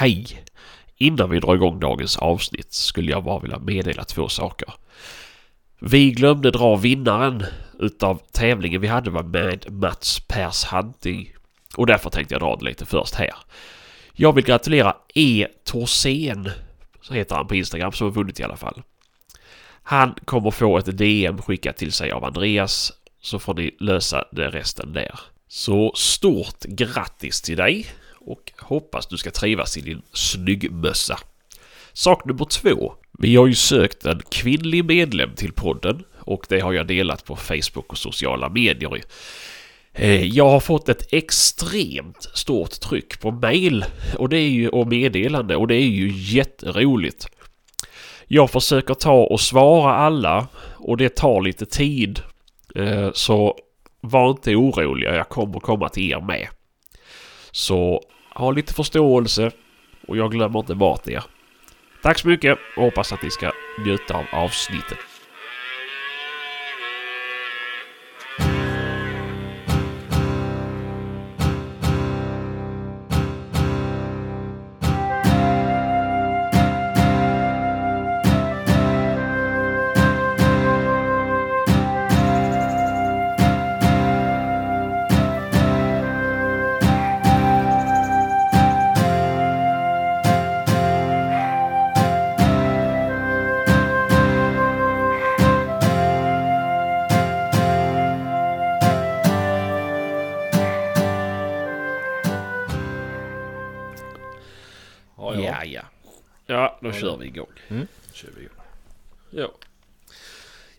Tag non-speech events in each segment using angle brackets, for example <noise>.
Hej! Innan vi drar igång dagens avsnitt skulle jag bara vilja meddela två saker. Vi glömde dra vinnaren utav tävlingen vi hade med Mats Pers Hunting. Och därför tänkte jag dra det lite först här. Jag vill gratulera E. Torsén, så heter han på Instagram, som har vunnit i alla fall. Han kommer få ett DM skickat till sig av Andreas så får ni lösa det resten där. Så stort grattis till dig och hoppas du ska trivas i din snyggmössa. Sak nummer två. Vi har ju sökt en kvinnlig medlem till podden och det har jag delat på Facebook och sociala medier. Eh, jag har fått ett extremt stort tryck på mail och det är ju och meddelande och det är ju jätteroligt. Jag försöker ta och svara alla och det tar lite tid. Eh, så var inte oroliga, jag kommer komma till er med. Så ha lite förståelse och jag glömmer inte bort er. Tack så mycket och hoppas att ni ska njuta av avsnittet.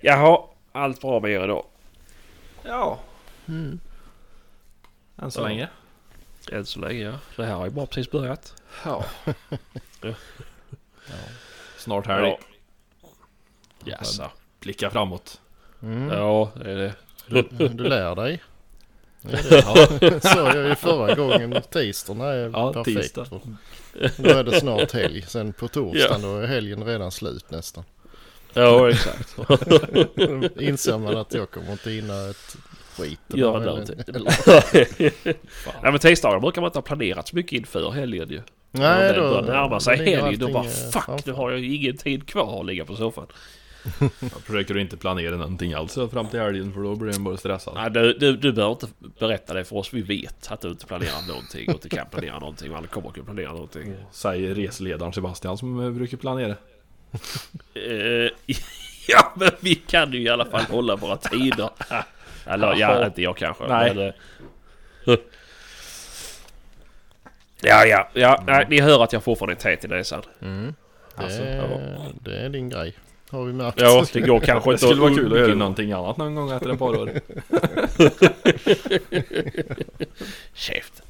Jaha, allt bra med er idag? Ja. Än så Ja. länge. Än så länge ja. Det här har ju bara precis börjat. Ja. <laughs> Snart helg. Ja. Jaså. Blicka framåt. Mm. Ja, det är det. Du, du lär dig. <laughs> Det är det. Ja, sa jag ju förra gången. Tisdagen är Ja, perfekt. tisdag. Då är det snart helg. Sen på torsdagen då är helgen redan slut nästan. Ja, exakt. <laughs> Inser man att jag kommer inte hinna ett skit. Gör <laughs> Eller- någonting. Nej men tisdagar brukar man inte ha planerat så mycket inför helgen ju. Nej, När det då börjar närma sig ligger helg då bara eh, fuck framför. nu har jag ju ingen tid kvar att ligga på soffan. Jag försöker du inte planera någonting alls fram till helgen för då blir den bara stressad. Nej du, du, du behöver inte berätta det för oss. Vi vet att du inte planerar någonting och inte kan planera någonting och aldrig kommer att kunna planera någonting. Säger reseledaren Sebastian som brukar planera. Eh, <laughs> ja men vi kan ju i alla fall hålla våra tider. Eller ja, inte jag kanske. Nej. Men, eh, ja, ja, ja. Nej, ni hör att jag fortfarande är tät i näsan. Mm. Det, Alltså, är, det är din grej. Har vi märkt. Ja, det går <laughs> kanske Det inte skulle vara kul att göra någonting annat någon gång efter ett par år. Käften.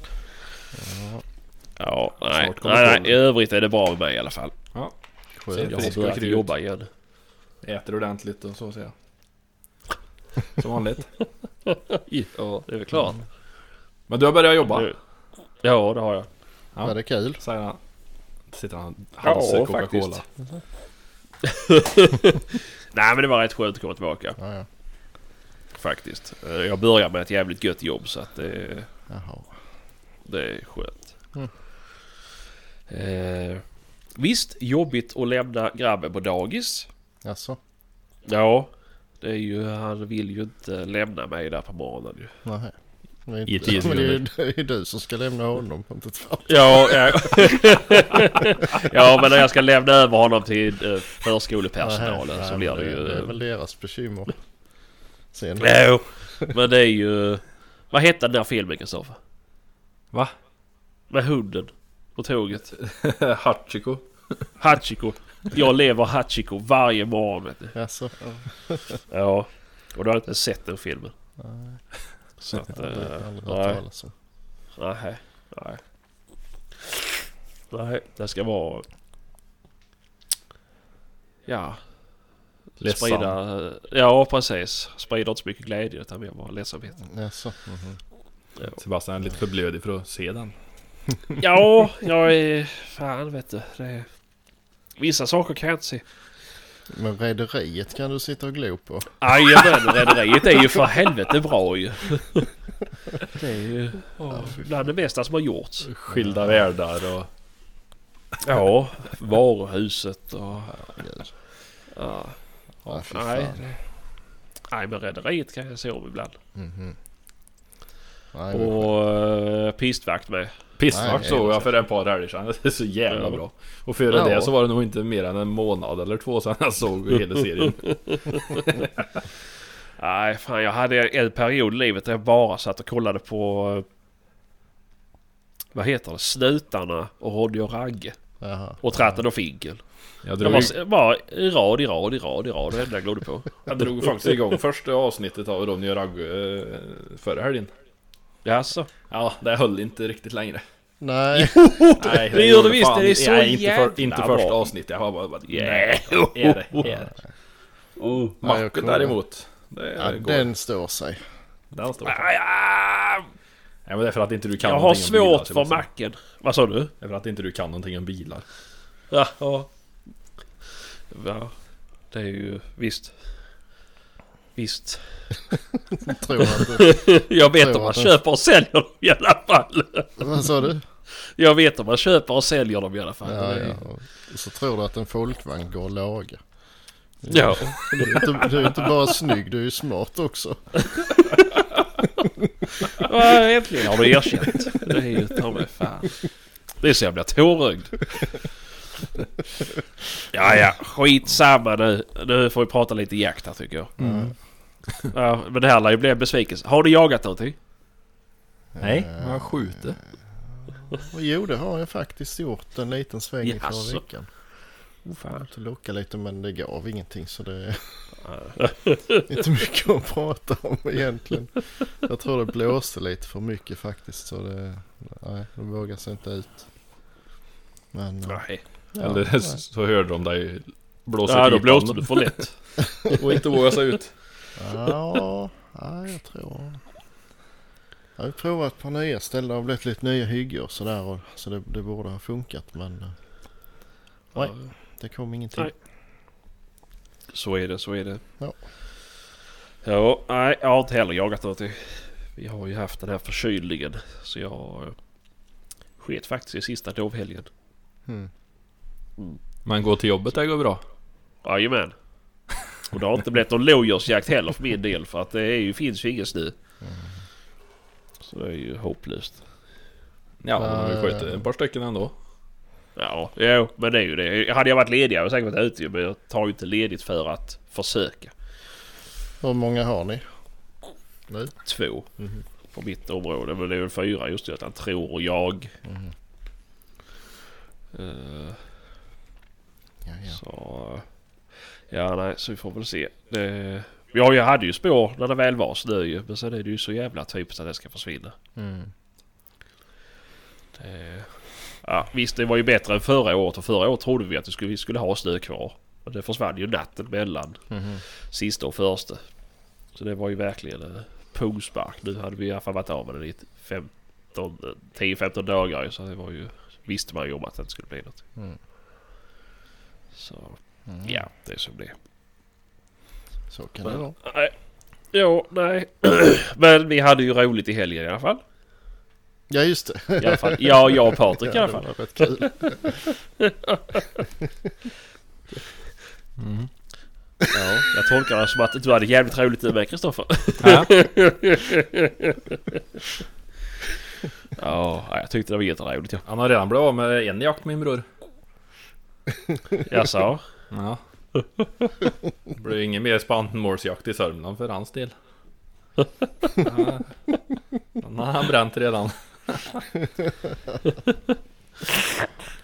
Ja, nej, kommer nej, nej. stålen. I övrigt är det bra med mig i alla fall. Skönt. Jag har och börjat jobba igen. Äter ordentligt och så att säga. <laughs> Som vanligt. Ja, det är väl klart. Men du har börjat jobba? Nu- Ja, det har jag. Ja. Är det kul? Säger han. Sitter han halsar Ja, Coca-Cola. <laughs> Nej, men det var rätt skönt att komma tillbaka. Ja, ja. Faktiskt. Eh, Jag börjar med ett jävligt gött jobb så att det, Jaha. det är skönt. Mm. Eh, visst, jobbigt att lämna grabben på dagis. Jaså? Ja, det är ju, han vill ju inte lämna mig där på morgonen ju. Nej. Men, I tio <laughs> men det är ju det är du som ska lämna honom. Inte tvärtom. Ja, ja. <laughs> ja, men när jag ska lämna över honom till eh, förskolepersonalen Nej, så blir det ju... Det är väl deras bekymmer. Sen. Jo, men det är ju... Vad hette den där filmen Kristoffer? Va? Med hunden på tåget. <laughs> Hachiko. Hachiko. Jag lever Hachiko varje morgon vet du. Jaså? Ja. Och du har inte sett den filmen? Nej. Så att... Jag har aldrig- aldrig eh, hört nej. talas om. Nej. Nej. Nej, det ska vara... Ja. Ledsam. Sprida... Ja, precis. Sprida inte så mycket glädje utan mer bara ledsamhet. Jaså? mhm. Sebastian är lite för blödig för att se den. Ja, jag är... Fan vet du. Det är... Vissa saker kan jag inte se. Men Rederiet kan du sitta och glo på. Jajamän, Rederiet är ju för helvete bra ju. Det är ju bland det bästa som har gjorts. Skilda världar och... Ja, varuhuset och... Ja, Ja, nej. Nej, men Rederiet kan jag se om ibland. Mhm. Nej, Och uh, pistvakt med. Pissvakt Nej, såg jag för ett par helger sedan. Det är <laughs> så jävla bra. Och före Ja. det så var det nog inte mer än en månad eller två sedan jag såg hela serien. <laughs> <laughs> Nej, fan jag hade en period i livet där jag bara satt och kollade på... eh, Vad heter det? Snutarna och Ronny och Ragge. Jaha. Och Tratten och Finkel. Jag Det drog, var bara i rad, i rad, i rad, i rad. Det enda jag glodde på. jag drog faktiskt igång första avsnittet av Ronny och Ragge eh, förra helgen. Jaså? Ja, det höll inte riktigt längre. Nej, <laughs> Nej, Det gjorde visst, det är så nej, inte, jävla inte bra. första avsnittet. Jag var bara, bara Yeah. nej, är det, är det. <laughs> Oh. Macken däremot. Det ja, går. den står sig. Den står. Ah, ja. Nej men det är för att inte du kan Jag har om bilar, svårt för macken. Vad sa du? Det är för att inte du kan någonting om bilar. Ja, ja. ja. Det är ju visst. Visst. <laughs> Tror det, <laughs> Jag vet om man köper och säljer dem i alla fall. vad sa du? Jag vet om man köper och säljer dem i alla fall. Ja, är- ja. Så tror du att en folkvagn går att laga. ja. Du är, inte, du är inte bara snygg, du är ju smart också. <laughs> ja. Äntligen har du erkänt. Det är ju ta mig fan. Det är så jag blir tårögd. Ja, ja. Skitsamma nu. Nu får vi prata lite jakt här tycker jag. Mm. Ja, men det här lär ju bli en besvikelse. Har du jagat någonting? Nej, jag har skjutit. Och Jo, det har jag faktiskt gjort en liten sväng i förra veckan. Oh, fan. Locka lite men det gav ingenting så det är <laughs> inte mycket att prata om egentligen. Jag tror det blåste lite för mycket faktiskt så det, nej, de vågar sig inte ut. Men eh, Nej. ja, Eller nej. så hörde de dig blåsa Ja, då blåste du för lätt. <laughs> och inte våga sig ut. Ja, ja, jag tror. Jag har ju provat ett par nya ställen. Det har blivit lite nya hyggor och sådär. och- Så det, det borde ha funkat men eh, Nej. det kom ingenting. Nej. Så är det, så är det. Ja. Ja, nej, jag har inte heller jagat någonting. Vi har ju haft den här förkylningen. Så jag eh, sket faktiskt i sista dovhelgen. Mm. Men gå till jobbet, det går bra. Jajamän. Och det har inte blivit någon lodjursjakt heller för min del. För att det är ju, finns ju ingen snö. Så det är ju hopplöst. Ja, men vi sköt ett par stycken ändå. Ja, jo, men det är ju det. Hade jag varit ledig hade jag säkert varit ute. Men jag tar ju inte ledigt för att försöka. Hur många har ni? Nu? Två. Mhm. På mitt område. Men det är väl fyra just det. Han tror jag. Mhm. Eh, Ja, ja. Så... Ja, nej, så vi får väl se. Det, ja, jag hade ju spår när det väl var snö ju. Men sen är det ju så jävla typiskt att det ska försvinna. Mm. Det, ja, visst, det var ju bättre än förra året. Och förra året trodde vi att det skulle, vi skulle ha snö kvar. Men det försvann ju natten mellan Mhm. sista och första. Så det var ju verkligen en pungspark. Nu hade vi i alla fall varit av med den i 15, 10-15 dagar Så det var ju... Visste man ju om att det inte skulle bli något. Mm. Så Mm. ja, det är som det. Så kan det vara. Nej. Jo, nej. <clears throat> Men vi hade ju roligt i helgen i alla fall. Ja just det. I alla fall. Ja, jag och Patrik <laughs> i alla det fall. var rätt kul. <laughs> Ja, jag tolkar det som att du hade jävligt roligt nu med Kristoffer. <laughs> Ja. Ja, jag tyckte det var jätteroligt ja. Han har redan blivit av med en jakt min bror. Jag sa. Ja. Det blir ingen mer spannmålsjakt i Sörmland för hans del. Den har han bränt redan.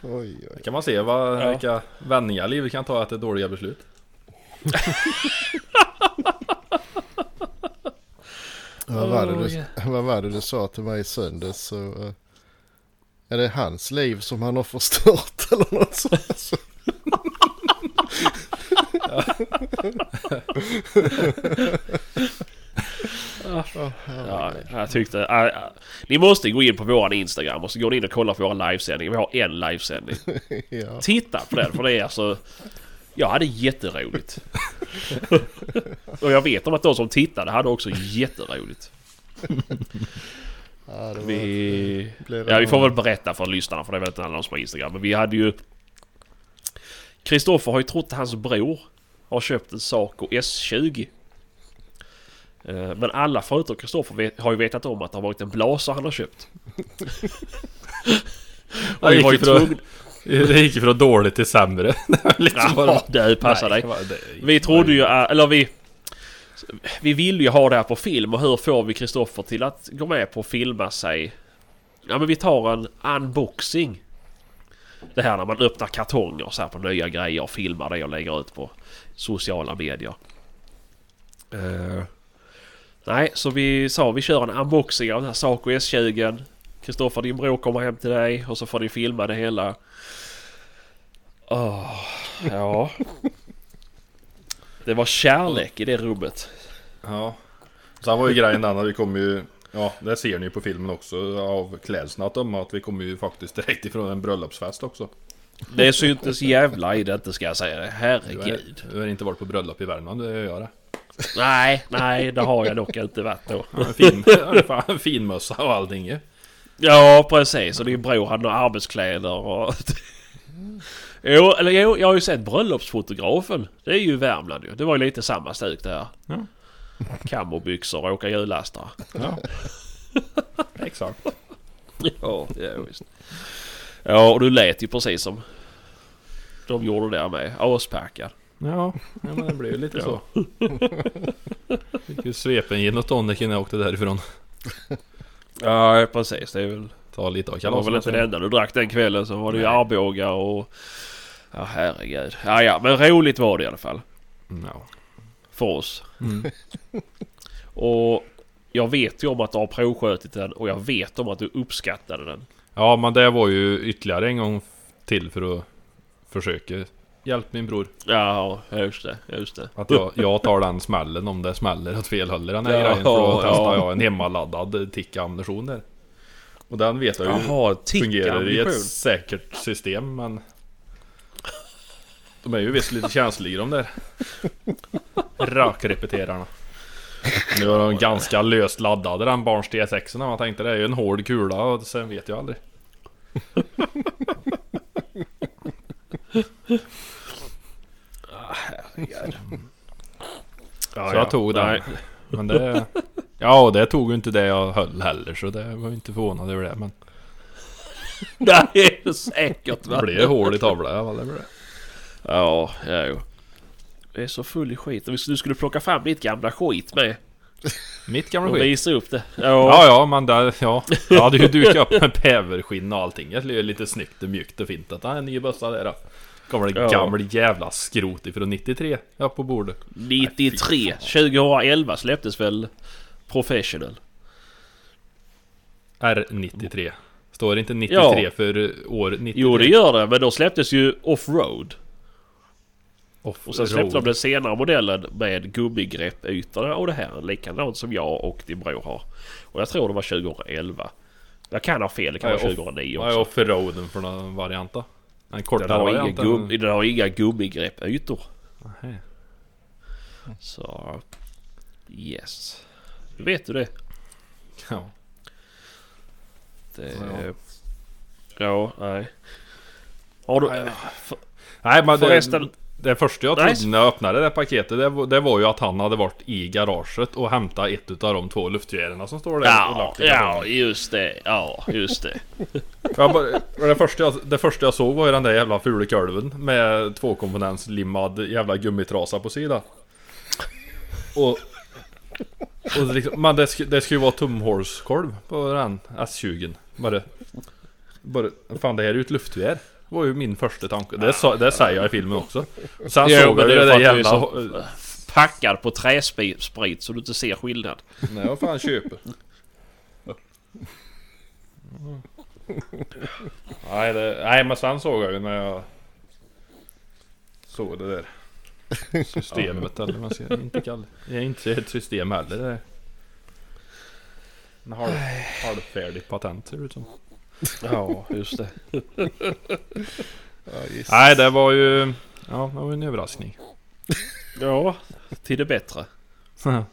Oj, oj. Det kan man se vad, Ja. vilka vändningar livet kan ta efter dåliga beslut. <laughs> Vad var, det du, vad var det du sa till mig i söndags? Så, eh, är det hans liv som han har förstört <laughs> eller något sånt? Ja, jag tyckte... äh, äh, ni måste gå in på våran Instagram och så går ni in och kollar på våra livesändningar. Vi har en livesändning. <laughs> ja. Titta på den för det är alltså... Jag hade jätteroligt. <laughs> och jag vet om att de som tittade hade också jätteroligt. Ja, Vi... Ja, vi får väl berätta för lyssnarna för det vet inte alla de som har Instagram. Men vi hade ju... Kristoffer har ju trott att hans bror har köpt en Saco S20. Eh, Men alla förutom Kristoffer har ju vetat om att det har varit en Blaser han har köpt. <laughs> Och vi var ju tvungna... <laughs> Det gick från dåligt till sämre. <laughs> liksom Ja, det passar dig. Vi trodde ju, eller vi... Vi ville ju ha det här på film och hur får vi Kristoffer till att gå med på att filma sig? Ja men vi tar en unboxing. Det här när man öppnar kartonger så här på nya grejer och filmar det och lägger ut på sociala medier. Eh, nej, så vi sa vi kör en unboxing av den här Saco S20. Kristoffer din bror kommer hem till dig och så får ni filma det hela. Åh, ja. Det var kärlek i det rummet. Ja. Sen var ju grejen den att vi kom ju... Ja, det ser ni ju på filmen också av klädseln att döma att vi kommer ju faktiskt direkt ifrån en bröllopsfest också. Det syntes jävla i det inte ska jag säga det. Herregud. du har inte varit på bröllop i Värmland, det gör det. Nej, nej det har jag dock inte varit då. Ja, fin, <laughs> fan, fin mössa och allting ju. Ja precis och din bror hade några arbetskläder och... <laughs> Jo, eller jo, jag har ju sett bröllopsfotografen. Det är ju Värmland ju. Det var ju lite samma stuk där. Ja. Kammobyxor och åka hjullastare. Ja. <laughs> Exakt. Ja, ja visst. Ja, och du lät ju precis som de gjorde där med. Aspackad. Ja, ja men det blev ju lite så. <laughs> Fick ju svepen gin och tonic innan jag åkte därifrån. <laughs> Ja, precis. Det är väl... Ta lite av Det var väl inte det kalaset. enda du drack den kvällen. Så var det ju. Arboga och... Ja, herregud. Ja, ja, men roligt var det i alla fall. Ja. För oss. Mm. <laughs> Och jag vet ju om att du har provskjutit den och jag vet om att du uppskattade den. Ja, men det var ju ytterligare en gång till för att försöka hjälpa min bror. Ja, just det. Just det. Att jag, jag tar den smällen om det smäller åt fel håll i den här Ja, grejen. För då ja. testar jag en hemmaladdad Tikka-ammunition där. Och den vet jag ju Jaha, fungerar i ett säkert system men... De är ju visst lite känsliga de där. <laughs> Rakrepeterarna. Nu var de ganska löst laddade den Barns D6 man tänkte det är ju en hård kula och sen vet jag aldrig. Så jag tog den. Men det... Ja, och det tog ju inte det jag höll heller så det var ju inte förvånad över det men... Nej, <laughs> det är säkert Det va? blev hål i tavlan i alla fall, det blev det. Ja, ja jo. Det är så full i skit. Du skulle plocka fram ditt gamla skit med. Mitt gamla Och skit. visa upp det. Ja, Ja, ja, men där, ja. Jag hade ju dukat upp med bäverskinn och allting. Det blev lite snyggt och mjukt och fint. Att, ah, en ny bössa där då. Kommer det Ja. gammal jävla skrot ifrån 93 upp på bordet. 93. 2011 släpptes väl Professional? R93. Står det inte 93 Ja. för år 93? Jo det gör det, men då släpptes ju Offroad. Off Och sen släppte de den senare modellen med gummigreppytorna och det här. Likadant som jag och din bror har. Och jag tror det var 2011. Jag kan ha fel, det kan vara off- 2009 Vad är också. offroaden för någon variant då? En Den kortare har, inga variant? gum, än- den har inga gummigreppytor. Nähä. Så... Yes. Nu vet du det. Ja. det Ja. ja, nej. Har du... Nej. Nej men Förresten- det första jag trodde när jag öppnade det paketet det var, det var ju att han hade varit i garaget och hämtat ett utav de två luftgevären som står där och Ja, ja, just det. Ja, just det. Bara, det, första jag, det första jag såg var ju den där jävla fula kolven med tvåkomponentslimmad jävla gummitrasa på sidan. Och... och liksom, men det, sk, det ska ju vara tumhålskolv på den S20. Bara... Bara... Fan det här är ju ett luftgevär. Var ju min första tanke. Det, sa, det säger jag i filmen också. Sen Jo, såg jag det det där jävla... Packad på träsprit så du inte ser skillnad. Nej vad fan köper. nej, det, nej men sen såg jag ju när jag såg det där systemet eller vad man ska inte kalla det. är inte ett system heller. Det är en halv, halvfärdigt patent ser det ut som. Ja, just det. Ja, just. Nej det var ju... Ja det var en överraskning. Ja, till det bättre. Ja,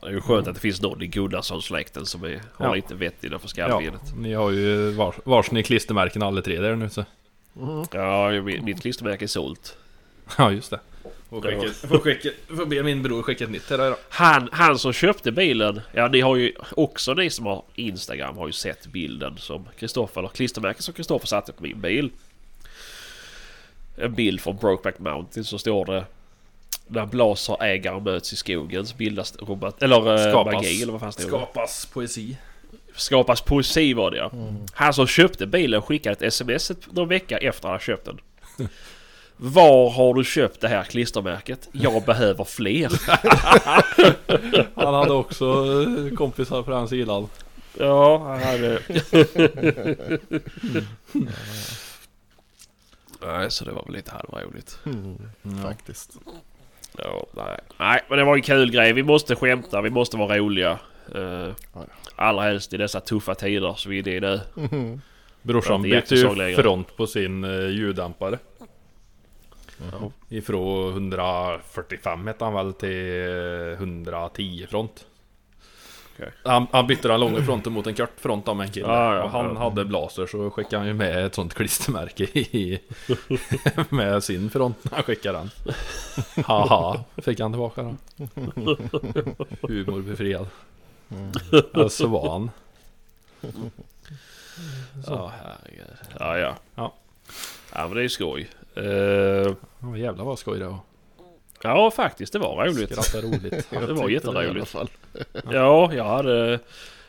det är ju skönt att det finns någon i Gunnarssons-släkten som är, har Ja. lite vett innanför Ja, skallbenet. ni har ju vars, varsin klistermärken alla tre där nu så. Ja, ja mitt, mitt klistermärke är sålt. Ja, just det. Får, skicka, får, skicka, får be min bror skicka ett nytt till dig då. Han, han som köpte bilen, ja ni har ju också ni som har Instagram har ju sett bilden som Kristoffer, eller klistermärket som Kristoffer satte på min bil. En bild från Brokeback Mountain så står det När blaserägare möts i skogen så bildas romant... Eller eh, Skapas, magi eller vad fan det? skapas poesi. Skapas poesi var det ja. Han som köpte bilen skickade ett sms ett, någon vecka efter han köpt den. <laughs> Var har du köpt det här klistermärket? Jag <laughs> behöver fler. <laughs> Han hade också eh, kompisar på den sidan. Ja, han hade... <laughs> nej, så det var väl lite halvroligt. Mm, Faktiskt. Ja, nej. nej, men det var en kul grej. Vi måste skämta, vi måste vara roliga. Uh, allra helst i dessa tuffa tider som vi är inne i nu. Brorsan Det är bytte ju front på sin uh, ljuddämpare. Ja. Ifrån 145 hette han väl till eh, 110 front. Okej. Han, han bytte den långa fronten mot en kort front av en kille. Ja, ja, och han ja. hade blaser så skickade han ju med ett sånt klistermärke i, <laughs> med sin front när han skickade den. Haha, fick han tillbaka den. Humor befriad. Ja, så var han. Herregud. Ja, ja. Ja. Ja, men det är skoj. Uh, Oh, jävlar vad skoj det var. ja, faktiskt. Det var roligt. Skratta roligt. Ja, det var jätteroligt. fall. Ja, jag hade...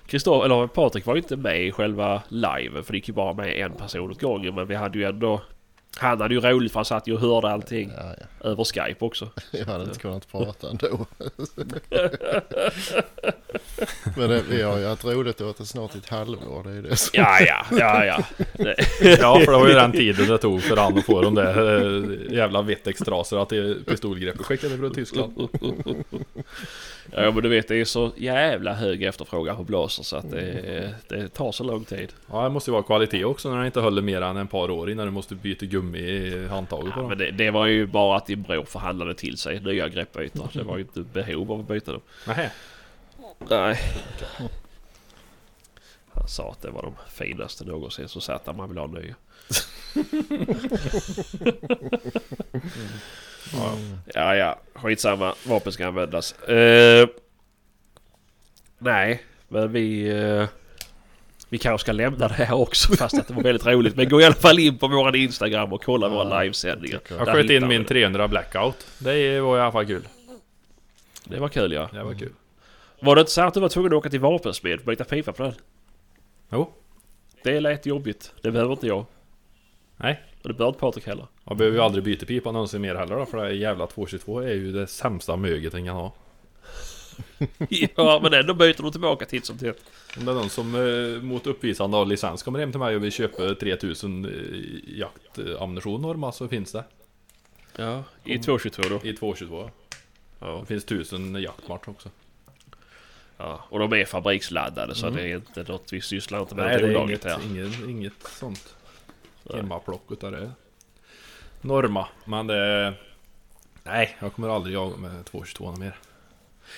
Kristoffer, eller Patrik var ju inte med i själva liven för det gick ju bara med en person åt gången. Men vi hade ju ändå... Han hade ju roligt för han satt ju och hörde allting Ja, ja. över Skype också. <laughs> Jag hade inte kunnat prata ändå. <laughs> Men det, vi har ju haft roligt åt det snart i ett halvår. Det är det som... Ja, ja, ja, ja. <laughs> Det, Ja, för det var ju den tiden det tog för han att få de där eh, jävla Wettex-trasorna till pistolgreppet skickade från Tyskland. Ja, men du vet det är så jävla hög efterfrågan på blåsor så att det, det tar så lång tid. Ja, det måste ju vara kvalitet också när den inte håller mer än ett par år innan du måste byta gummi i handtaget på Ja, dem. men det, det var ju bara att din bror förhandlade till sig nya greppytor. Det var ju inte behov av att byta dem. Nähä. Nej. Han sa att det var de finaste någonsin så satt han man vill ha nya. <laughs> Ja, ja. Skitsamma. Vapen ska användas. Eh, nej, men vi... eh, vi kanske ska lämna det här också <laughs> fast att det var väldigt roligt. Men gå i alla fall in på våran Instagram och kolla våra livesändningar. Jag sköt in min det. 300 blackout. Det var i alla fall kul. Det var kul ja. Det var kul. Var det inte så att du var tvungen att åka till vapensmed och byta pipa på den? Jo. Det lät jobbigt. Det behöver inte jag. Nej. Och det behöver inte Patrik heller. Jag behöver ju aldrig byta pipa någonsin mer heller då, för det här jävla 222 är ju det sämsta möget en kan ha. <laughs> ja, men ändå byter du tillbaka titt som tätt. Om det är någon som eh, mot uppvisande av licens kommer hem till mig och vill köpa 3000 eh, jaktammunition Norma så finns det. Ja, i 222 då. I 222. Ja. Det finns 1000 jaktmatch också. ja. Och de är fabriksladdade så det är inte något vi sysslar inte med Nej det är inget, inget, inget sånt. Hemmaplock utav det. Norma, men det... Nej, jag kommer aldrig jaga med 222 mer.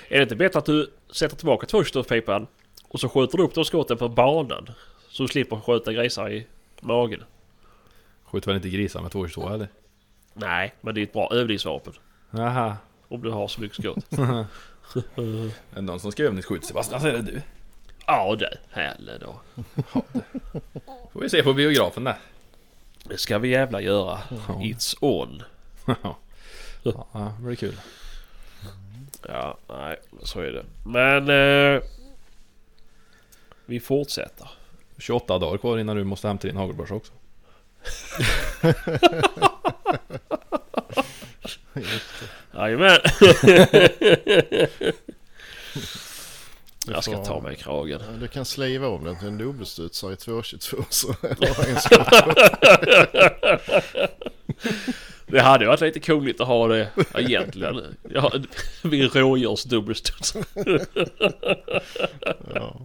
Är det inte bättre att du sätter tillbaka 222-pipan och så skjuter du upp de skotten på banan? Så du slipper skjuta grisar i magen. Skjuter väl inte grisar med 222 eller? Nej, men det är ett bra övningsvapen. Jaha. Om du har så mycket skott. <laughs> <laughs> Är det någon som ska övningsskjuta Sebastian så är det du. ja du, heller då. Får vi se på biografen där. Det ska vi jävla göra. It's on. ja, det blir kul. Ja, nej, så är det. Men... Eh, vi fortsätter. 28 dagar kvar innan du måste hämta din hagelbörs också. <laughs> Jajamän! <laughs> Du Jag ska får- ta mig i kragen. Du kan sliva om den till en dubbelstudsare i 222 så. <laughs> <laughs> Det hade varit lite kungligt att ha det egentligen. Jag har min rådjursdubbelstuds. Ja.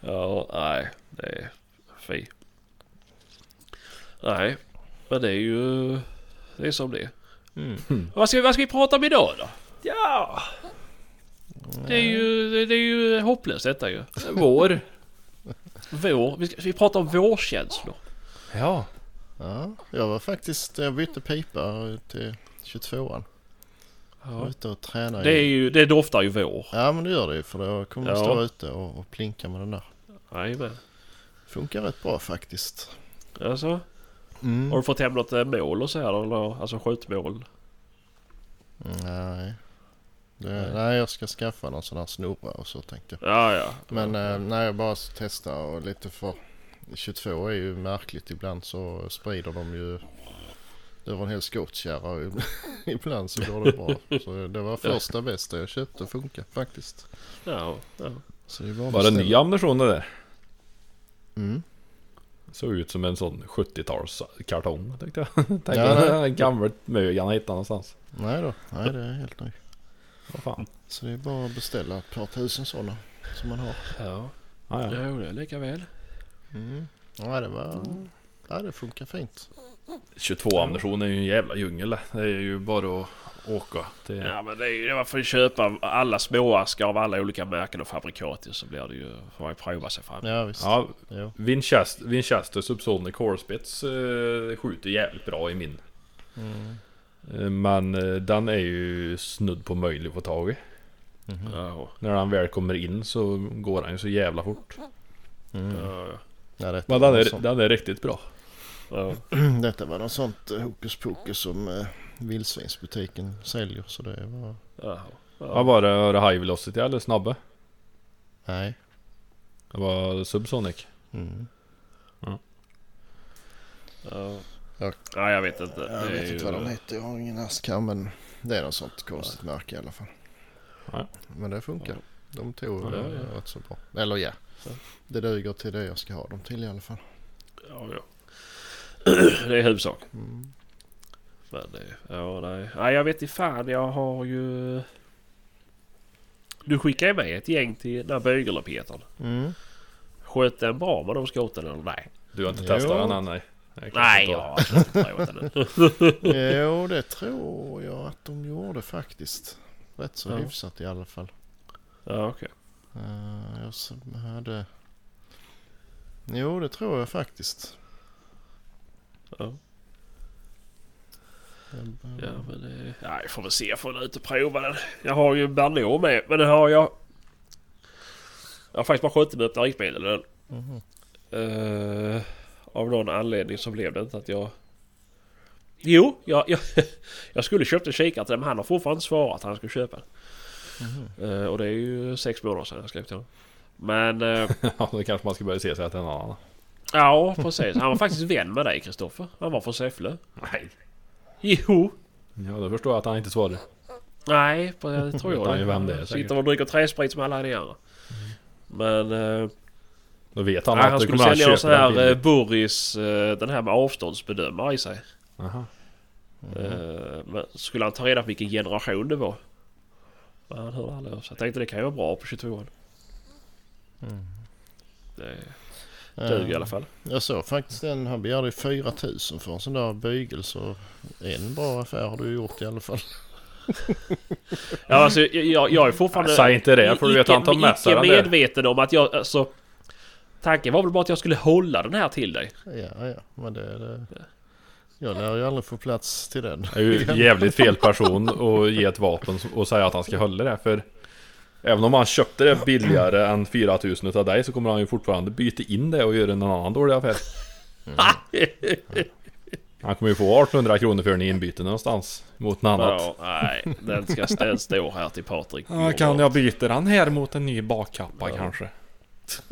Ja, nej. Det är fy. Nej, men det är ju... Det är som det är. Mm. Vad, ska, vi- vad ska vi prata om idag då? Ja! Det är ju, det, är ju hopplöst detta ju. Vår. Vår. Vi, ska, vi pratar om vårkänslor. Ja. Ja, jag var faktiskt, jag bytte pipa till 22an. Jag var Ja. ute och tränade. Det, är ju, det doftar ju vår. Ja men det gör det ju för då kommer jag Ja. stå ute och, och plinka med den där. Jajamän. Funkar rätt bra faktiskt. Alltså, Mm. har du fått hem något eh, mål och så här eller? Alltså skjutmål? Nej. Det, nej jag ska skaffa någon sån här snurra och så tänkte jag. Ja, ja. Men eh, nej jag bara testa och lite för 22 är ju märkligt ibland så sprider de ju över en hel skottkärra och <laughs> ibland så går det bra. Så det var första bästa jag köpte funkar faktiskt. Ja, ja. Så det att Var det ny ammunition det där? Mm. Såg ut som en sån 70-tals kartong tänkte jag. <laughs> tänkte Ja, jag. <laughs> Gammalt mög han hittade någonstans. Nej då, nej det är helt ny. Vad fan. Så det är bara att beställa ett par tusen sådana som man har. ja. Ja, ja. Jo, det är lika väl. Mm. Ja det var... Ja det funkar fint. 22 ammunition är ju en jävla djungel det. Är ju bara att åka till... Ja men det är ju var för att köpa alla småaskar av alla olika märken och fabrikat ju, så blir det ju, får man ju prova sig fram. Ja visst. Ja, Jo. Winchester, Winchester Subsonic Horspits eh, skjuter jävligt bra i min. Mm. Eh, men eh, den är ju snudd på möjlig att få tag i. Mhm. Ja, När han väl kommer in så går han ju så jävla fort. Mm. ja, Ja, Men den är, den är riktigt bra. ja. <clears throat> detta var något sånt eh, hokus pokus som eh, vildsvinsbutiken säljer. Så det var... ja, Ja. ja. var det, var det High Velocity eller Snabbe? Nej. Det var Subsonic. Mm. ja. Ja. Ja, jag vet inte. Jag Det vet inte ju- vad de heter. Jag har ingen askar men det är något sånt konstigt märke i alla fall. Ja. Men det funkar. De tog Ja, ja, ja. rätt så bra. Eller ja. Så. Det duger till det jag ska ha dem till i alla fall. Ja, ja. <clears throat> Det är huvudsak. Mm. Men det, ja, nej. nej. Jag vet inte fan. Jag har ju... Du skickade ju med ett gäng till den här bögelepetern. Mm. Sköt den bra med de skoten eller nej? Du har inte testat den än nej? Nej, jag har absolut inte den. <laughs> jo det tror jag att de gjorde faktiskt. Rätt så Ja. hyfsat i alla fall. Ja, okej. Uh, jag s- hade... Jo det tror jag faktiskt. Ja. Jag- Ja, men det... Ja, jag får väl se. Jag får väl ut och prova den. Jag har ju Bernot med. Men den har jag... Jag har faktiskt bara skjutit med öppna riktmedel. Den. Mhm. Eh, av någon anledning så blev det inte att jag... Jo, jag, jag, <laughs> jag skulle köpt en kikare till den men han har fortfarande inte svarat att han skulle köpa den. Eh, och det är ju sex månader sedan jag skrev till honom. Men... eh, <laughs> Ja, då kanske man ska börja se sig till en annan. ja, precis. Han var faktiskt vän med dig Kristoffer. Han var från Säffle. Nej. Jo! Ja, då förstår jag att han inte svarade. Nej, på- det tror jag ju vem det är. Sitter och dricker träsprit som alla de andra. Men... eh, Då vet han nej, att han skulle sälja köpa sån den här eh. Burris, eh, den här med avståndsbedömare i sig. Aha. Eh, men skulle han ta reda på vilken generation det var? Men hörde aldrig sig. Jag tänkte det kan ju vara bra på 22an. Mm. Det duger i Eh, alla fall. Jag såg faktiskt en, han begärde ju 4 000 för en sån där bygel så en bra affär har du gjort i alla fall. Ja, alltså, jag, jag är fortfarande... Säg inte det för du vet han tar med sig icke den medveten om att jag... Alltså, tanken var väl bara att jag skulle hålla den här till dig. Ja, ja, men det, det... Jag lär ju aldrig få plats till den. Det är ju <laughs> jävligt fel person att ge ett vapen och säga att han ska hålla det för Även om han köpte det billigare än 4000 utav dig så kommer han ju fortfarande byta in det och göra en annan dålig affär. <laughs> Han kommer ju få 1800 kronor för den i inbyte någonstans mot något annat. Ja, nej, den ska stå här till Patrik. Ja, kan jag byta den här mot en ny bakkappa kanske? <laughs>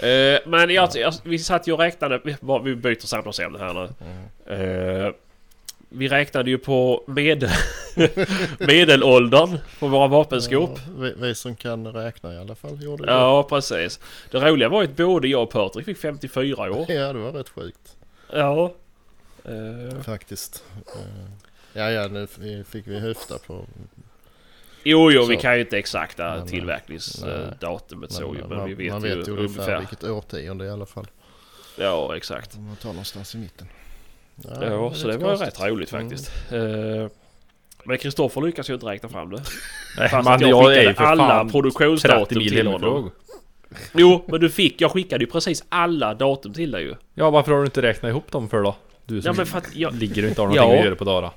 Eh, men jag, jag, vi satt ju och räknade, vi, vi byter samtalsämne här nu. Eh, vi räknade ju på med, <laughs> medelåldern på våra vapenskåp. Ja, vi, vi som kan räkna i alla fall gjorde det. Ja, precis. Det roliga var ju att både jag och Patrik fick 54 år. <laughs> Ja, det var rätt sjukt Ja. Eh, faktiskt. Eh, Ja, ja, nu fick vi höfta på... jo, jo, vi Så. kan ju inte exakta Nej, tillverkningsdatumet så ju, men man, vi vet, man ju vet ju ungefär ungefär. vilket årtionde i alla fall. Ja, exakt. Om man tar någonstans i mitten. Ja, så det var konstigt. rätt roligt faktiskt. Eh, Men Kristoffer lyckas ju inte räkna fram det. Nej, Fast men att jag jag är skickade ju för alla fan 30 produktionsdatum till honom. Jo, men du fick, jag skickade ju precis alla datum till dig ju. Ja, varför har du inte räknat ihop dem för då? Du som Ja men för att jag... ligger och inte har någonting Ja. att göra på dagarna.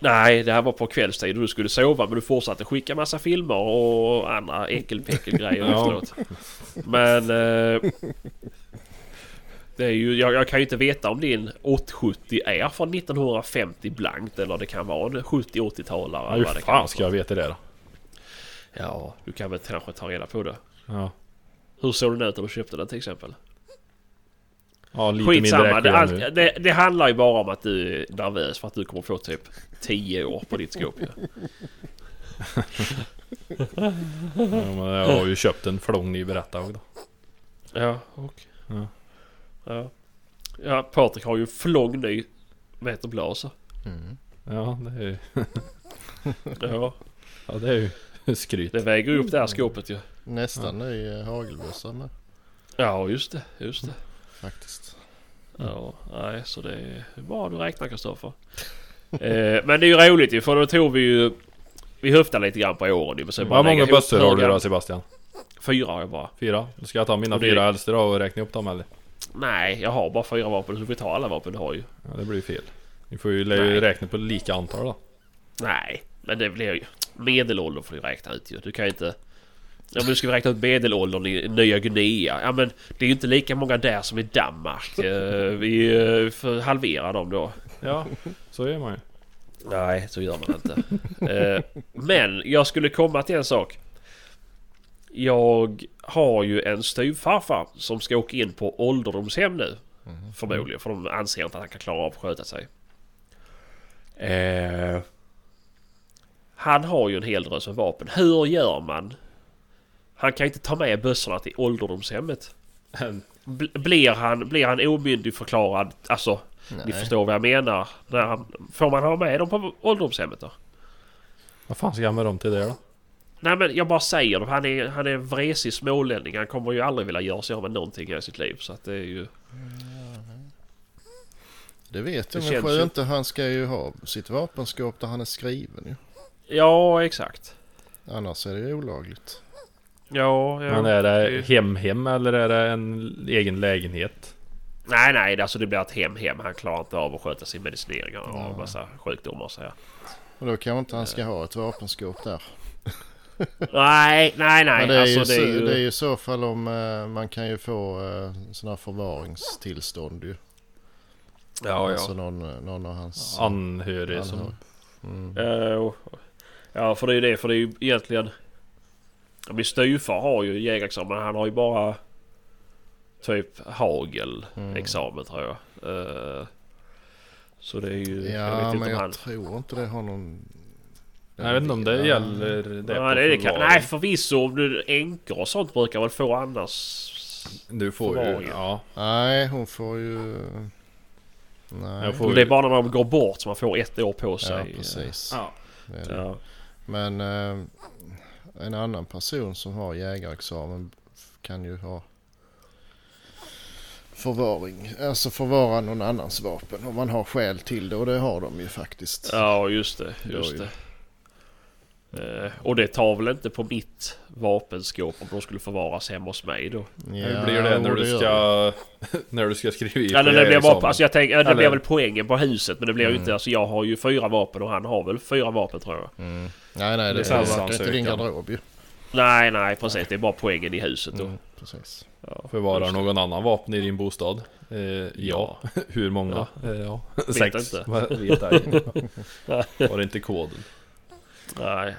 Nej, det här var på kvällstid och du skulle sova men du fortsatte skicka massa filmer och andra äckelpäckelgrejer Ja. efteråt. Men... Eh, det är ju, jag, jag kan ju inte veta om din 870 är från 1950 blankt eller det kan vara en 70-80-talare. Ja, eller hur kan fan vara. ska jag veta det då? Ja, du kan väl kanske ta reda på det. Ja, Hur såg den ut när du köpte den till exempel? Ja lite mindre Skitsamma, det, allt, det, det handlar ju bara om att du är nervös för att du kommer få typ 10 år på ditt skåp ju. Ja, men jag har ju köpt en flång ny berättare då. Ja, och... Ja. Ja. Ja, Patrik har ju flång ny meterblaser. Mm. Ja, det är ju... <laughs> Ja, Ja, det är ju skryt. det väger ju upp det här skåpet ju. Nästan ny eh, hagelbössa med Ja, just det. Just det. Faktiskt. Ja, nej, så det är bra du räknar Kristoffer. <laughs> eh, men det är ju roligt ju, för då tog vi ju... Vi höftade lite grann på åren ju. Hur många bössor har du då Sebastian? Fyra har jag bara. Fyra? Då ska jag ta mina det- fyra äldsta då och räkna upp dem eller? Nej, jag har bara fyra vapen så vi tar alla vapen du har ju. Ja, det blir ju fel. Ni får ju Nej. räkna på lika antal då. Nej, men det blir ju... Medelåldern får du räkna ut ju. Du kan ju inte... Ja men du ska vi räkna ut medelåldern i Nya Guinea. Ja men det är ju inte lika många där som i Danmark. Eh, Vi eh, får halvera dem då. Ja, så är man ju. Nej, så gör man inte. Eh, Men jag skulle komma till en sak. Jag har ju en styvfarfar som ska åka in på ålderdomshem nu. Förmodligen, för de anser inte att han kan klara av att sköta sig. Eh, han har ju en hel drös med vapen. Hur gör man? Han kan inte ta med bössorna till ålderdomshemmet. Bl- Blir han, blir han omyndigförklarad? Alltså, ni Nej. förstår vad jag menar. När han, får man ha med dem på ålderdomshemmet då? Vad fan ska jag med dem till det då? Nej men jag bara säger det. Han är, han är en vresig smålänning. Han kommer ju aldrig vilja göra sig av med någonting i sitt liv. Så att det är ju... Det vet jag Det men ju- inte. Han ska ju ha sitt vapenskåp där han är skriven ju. Ja, exakt. Annars är det ju olagligt. Ja, ja. Men är det hem-hem eller är det en egen lägenhet? Nej, nej. Alltså det blir ett hem-hem. Han klarar inte av att sköta sin medicinering och Ja. en massa sjukdomar så här. Och då kanske inte han ska ha ett vapenskåp där. <laughs> Nej, nej, nej. Men det är, alltså ju, det är så, ju... det är ju i så fall om eh, man kan ju få uh, sådana förvaringstillstånd ju. Ja, Alltså ja. någon, eh, någon av hans Anhörig som... Mm. Ja, för det är ju det. För det är ju egentligen... Ja, Min styvfar har ju jägarexamen. men Han har ju bara... Typ hagel-examen tror jag. Eh, så det är ju... jag Ja vet inte men om jag han... tror inte det har någon... Jag vet inte om det gäller det Ja, på det, kan, nej förvisso. om du- Änkor och sånt brukar väl få annars... Du får ju... Ja. Nej hon får ju... Nej. Jag får- Det är bara när de går bort som man får ett år på sig. Ja precis. Ja. Det är det. Ja. Men eh, en annan person som har jägarexamen kan ju ha förvaring. Alltså förvara någon annans vapen om man har skäl till det och det har de ju faktiskt. ja, just det. Just det. Eh, och det tar väl inte på mitt vapenskåp om de skulle förvaras hemma hos mig då? Hur blir det när du ska... <laughs> när du ska skriva i Ja, det, det blir bara, alltså jag tänker, ja, det Eller- blir väl poängen på huset men det blir ju Mm. inte, alltså jag har ju fyra vapen och han har väl fyra vapen tror jag. Mm. Nej nej det, det verkar inte din garderob ju. Nej, nej precis. Det är bara poängen i huset då. Mm, precis. Ja, Förvarar någon annan vapen i din bostad? Eh, ja. <laughs> Hur många? Ja. Eh, ja. Vet Sex. inte. <laughs> Vet ej. Var det inte koden? Nej.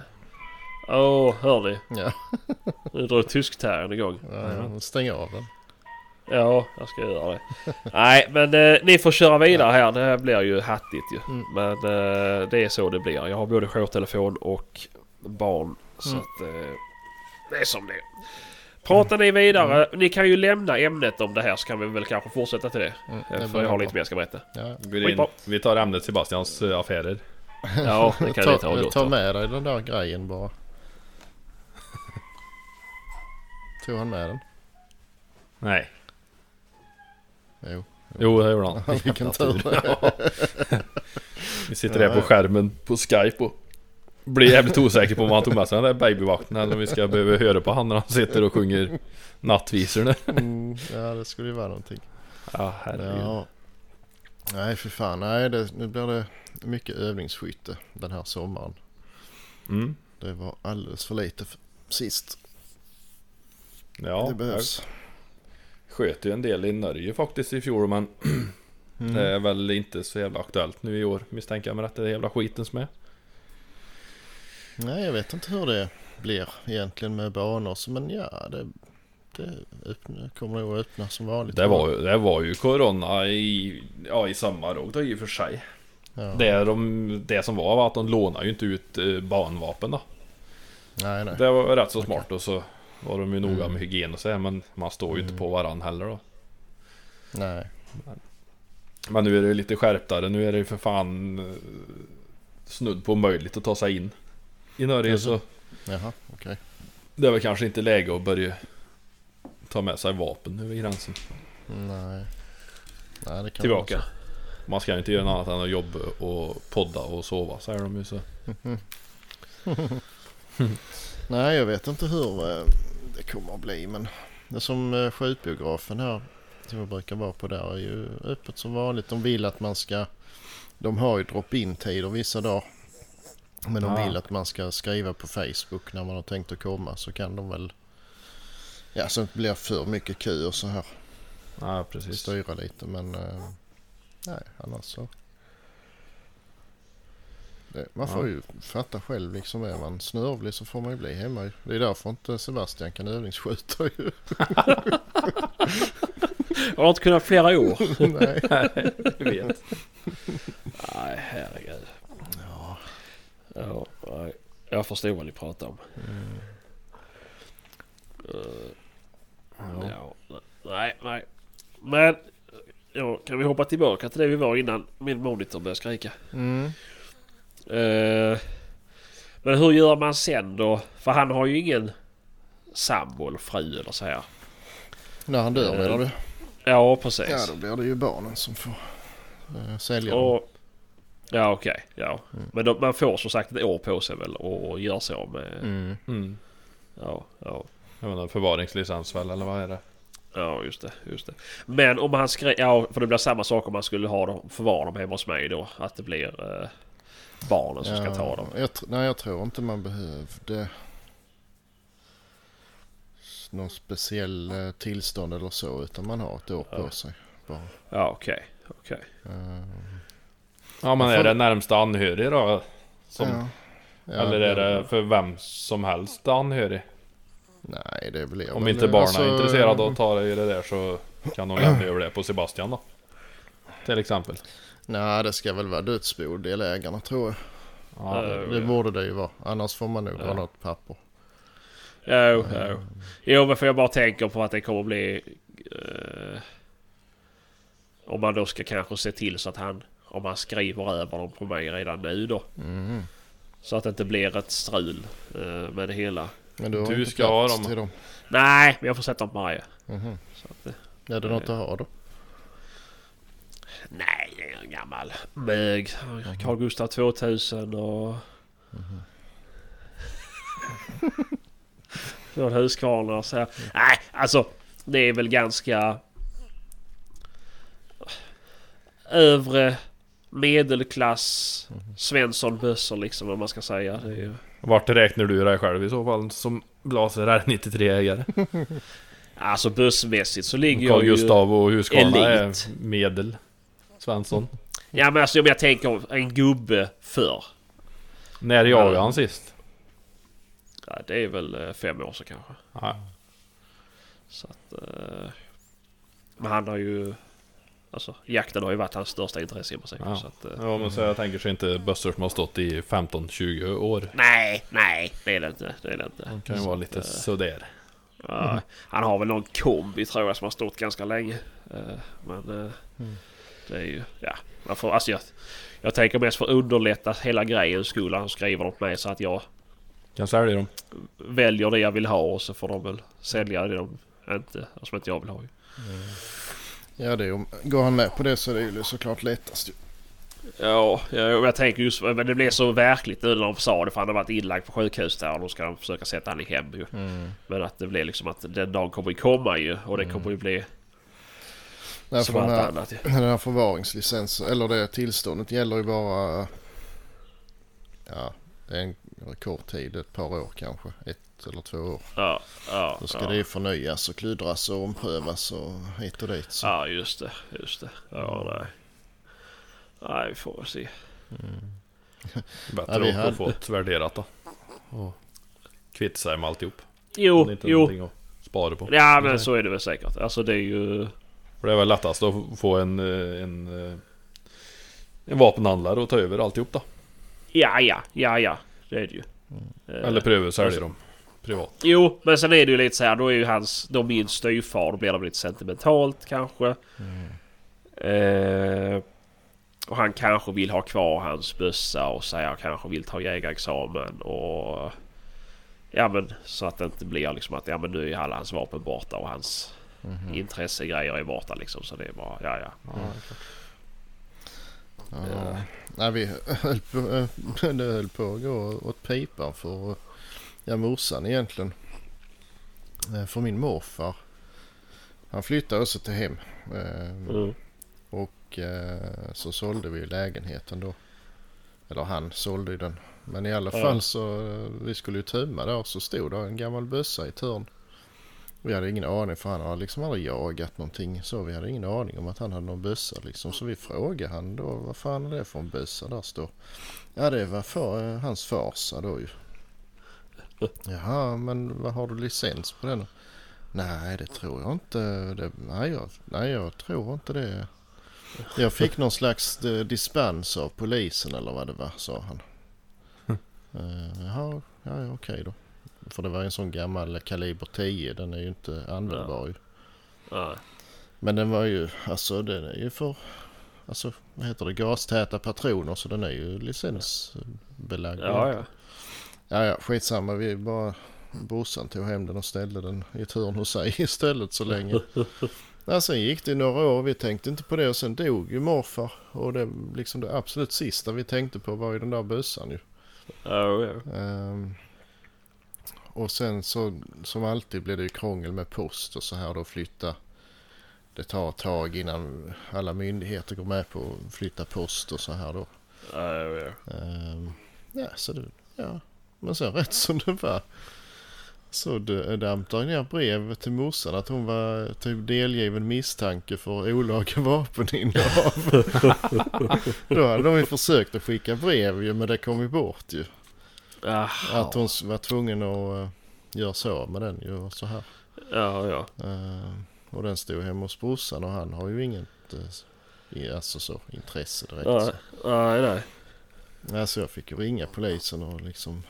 Åh, hör ni? Ja, <laughs> Nu drar tyskterriern igång. ja stäng av den. Ja, jag ska göra det. Nej, men eh, ni får köra vidare här. Det här blir ju hattigt ju. Mm. Men eh, det är så det blir. Jag har både jourtelefon och barn. Så Mm. att eh, det är som det är. Pratar ni vidare. Ni kan ju lämna ämnet om det här så kan vi väl kanske fortsätta till det. Mm, Eh, det För jag har lite mer jag ska berätta. Ja. Vi tar ämnet Sebastians eh, affärer. <laughs> Ja, det kan ta ta, gott. ta va? med dig den där grejen bara. Tog han med den? Nej. Jo. Jo, det gjorde han. <laughs> Vilken tur. <laughs> Vi sitter här på skärmen på Skype och blir jävligt osäker på om han tog med sig den där babyvakten eller om vi ska behöva höra på han när han sitter och sjunger nattvisorna. Mm, ja det skulle ju vara någonting. Ja, herregud. Ja. Nej för fan. Nej det, nu blir det mycket övningsskytte den här sommaren. Mm. Det var alldeles för lite för sist. Ja, det behövs. jag sköt ju en del i Norge faktiskt i fjol men <clears throat> Mm. det är väl inte så jävla aktuellt nu i år misstänker jag med att det är jävla skiten som är. Nej jag vet inte hur det blir egentligen med banor. Men ja det, det öppna, kommer nog att öppna som vanligt. Det var, det var ju Corona i, ja, i sommar och då i och för sig. Ja. Det, de, det som var var att de lånade ju inte ut eh, banvapen då. Nej nej. Det var rätt så smart och så var de ju noga Mm. med hygien och så här, men man står ju inte på varann heller då. Nej. Men nu är det lite skärptare, nu är det ju för fan eh, snudd på omöjligt att ta sig in i Norge så Jaha okej. det är väl kanske inte läge att börja ta med sig vapen över gränsen. Nej. Nej det kan Tillbaka. vara Man ska inte göra något annat än att jobba och podda och sova säger de ju så. <laughs> Nej jag vet inte hur eh, det kommer att bli men det som eh, skjutbiografen här som jag brukar vara på där är ju öppet som vanligt. De vill att man ska De har ju drop-in tider vissa dagar. Men de Ah. vill att man ska skriva på Facebook när man har tänkt att komma så kan de väl Ja så det blir för mycket kö och så här. Ja precis. Styra lite men eh, Nej annars så det, Man får Ja. ju fatta själv liksom är man snörvlig så får man ju bli hemma. Det är därför inte Sebastian kan övningsskjuta ju. Jag <laughs> har inte kunnat flera år. <laughs> <laughs> Nej. Jag vet. Nej, herregud. Ja. Ja, nej. Jag förstår vad ni pratar om. Mm. Eh, ja. Nej, nej. Men ja, kan vi hoppa tillbaka till det vi var innan min monitor började skrika. Mm. Eh, men hur gör man sen då? För han har ju ingen sambo eller fru eller så här. När han dör Eh, menar du? Ja, precis. Ja då blir det ju barnen som får uh, sälja dem. Och, ja, okej. ja. Mm. Men då, man får som sagt ett år på sig väl och, och gör så med... Mm. Mm. Ja, ja. Jag menar förvaringslicens väl eller vad är det? Ja, just det. Just det. Men om han skrev... Ja, för det blir samma sak om man skulle ha dem, förvara dem hemma hos mig då. Att det blir eh, barnen som ska ta dem. Jag, nej jag tror inte man behövde någon speciell eh, tillstånd eller så utan man har ett år på sig. Bara. Ja, okej. Okej. Eh, Ja men är det närmsta anhörig då? Som, ja. Ja, eller är det- det för vem som helst anhörig? Nej det blir Om väl- inte barnen alltså, är intresserade av att ta i det där så kan de lämna över det på Sebastian då. Till exempel. Nej det ska väl vara dödsbo delägarna tror jag. Ja, Eh, Det borde det ju vara. Annars får man nog Ja. ha något papper. Jo, jo. Jo, men för jag bara tänker på att det kommer bli... Eh, om man då ska kanske se till så att han... Om han skriver över dem på mig redan nu då. Mm. Så att det inte blir ett strul eh, med det hela. Men du har Du inte ska ha plats dem. till dem. Nej, men jag får sätta dem på Maja. Mhm. Eh, Är det något att ha då? nej, det är en gammal mög. Carl Gustaf 2000 och... <laughs> Någon Husqvarna så här. Nej, alltså det är väl ganska... Övre medelklass Svensson-bössor liksom vad man ska säga. Det är ju... Vart räknar du dig själv i så fall som Blaser R93-ägare? <laughs> Alltså bussmässigt så ligger jag Carl ju... Gustav och Husqvarna är medel. Svensson. Ja men alltså om jag tänker en gubbe för. När jagade han sist? Ja, det är väl eh, fem år sedan kanske. Ja. Så att... Eh, men han har ju... Alltså jakten har ju varit hans största intresse i princip. Ja. Så att, eh, Ja men så jag tänker sig inte bössor som har stått i 15-20 år. nej, nej det är det inte. Det är det inte. De kan ju vara lite att, eh, sådär. Ja, han har väl någon kombi tror jag som har stått ganska länge. Eh, Men Mm. det är ju... Ja, man får, alltså jag, jag tänker mest för att underlätta hela grejen skulle han skriva på mig så att jag Kan sälja dem. väljer det jag vill ha och så får de väl sälja det de inte, som inte jag vill ha. ju. Ja det är går han med på det så är det ju såklart lättast ju. Ja, jag, jag tänker just men det blev så verkligt nu när de sa det för han har varit inlagd på sjukhus där och då ska de försöka sätta han i hem ju. Mm. Men att det blev liksom att den dagen kommer ju komma ju och det kommer ju bli Nej, som den, allt här, annat. ju. <laughs> den här förvaringslicensen, eller det tillståndet gäller ju bara... Ja, det är en kort tid, ett par år kanske. Ett eller två år. Ja, ja, Då ska ja. det förnyas och kludras och omprövas och hit och dit. Så. ja, just det. Just det. Ja, nej. Nej, vi får väl se. <laughs> Bättre Ja, att hade- få ett värderat då. Och kvitta sig med alltihop. Det Jo, är inte jo. någonting att spara på. Ja, men så är det väl säkert. Alltså det är ju... För det är väl lättast att få en, eh, en, eh, en vapenhandlare att ta över alltihop då. Ja, ja, ja, ja. Det är det ju. Eh, Eller pröva att sälja dem privat. Jo, men sen är det ju lite så här. Då är ju hans... Då min styvfar. Då blir det lite sentimentalt kanske. Eh, och han kanske vill ha kvar hans bössa och säga kanske vill ta jägarexamen och... Ja men så att det inte blir liksom att ja men nu är alla hans vapen borta och hans Mhm. intressegrejer är borta liksom. Så det är bara ja ja. Ja. Nej, vi <laughs> höll på, <laughs> det höll på att gå åt pipan för ja, morsan egentligen. Eh, För min morfar. Han flyttade också till hem. Eh, Mm. Och eh, så sålde vi lägenheten då. Eller han sålde ju den. Men i alla Ja. fall så vi skulle ju tömma där så stod där en gammal bössa i ett hörn. Vi hade ingen aning för han har liksom aldrig jagat någonting så. Vi hade ingen aning om att han hade någon bössa liksom. Så vi frågade han då vad fan är det för en bössa där står. Ja det var för, hans farsa då ju. Jaha men vad har du licens på den? Nej det tror jag inte. Det, nej, jag, nej jag tror inte det. Jag fick någon slags eh, dispens av polisen eller vad det var sa han. Uh, <laughs> jaha, ja, ja okej då. För det var en sån gammal kaliber 10. Den är ju inte användbar ju. Ja. Men den var ju, alltså den är ju för, alltså vad heter det, gastäta patroner så den är ju licensbelagd. Ja, ja. Ja, ja, skitsamma. Vi bara... Brorsan tog hem den och ställde den i hörn hos sig <laughs> istället så länge. Ja, sen gick det några år och vi tänkte inte på det och sen dog ju morfar. Och det liksom det absolut sista vi tänkte på var ju den där bössan ju. Ja, ja. Ehm, och sen så som alltid blir det ju krångel med post och så här då flytta. Det tar ett tag innan alla myndigheter går med på att flytta post och så här då. Ja, ja. Ehm, ja, så det, ja. Men sen rätt som det var så d- damp det ner brev till morsan att hon var typ delgiven misstanke för olaga <laughs> vapeninnehav. <laughs> Då hade de ju försökt att skicka brev ju men det kom ju bort ju. Jaha. Att hon var tvungen att uh, göra så med den ju och så här. Ja, ja. Ehm, och den stod hemma hos brorsan och han har ju inget i- alltså så intresse direkt. Nej, nej, nej. Alltså jag fick ju ringa polisen och liksom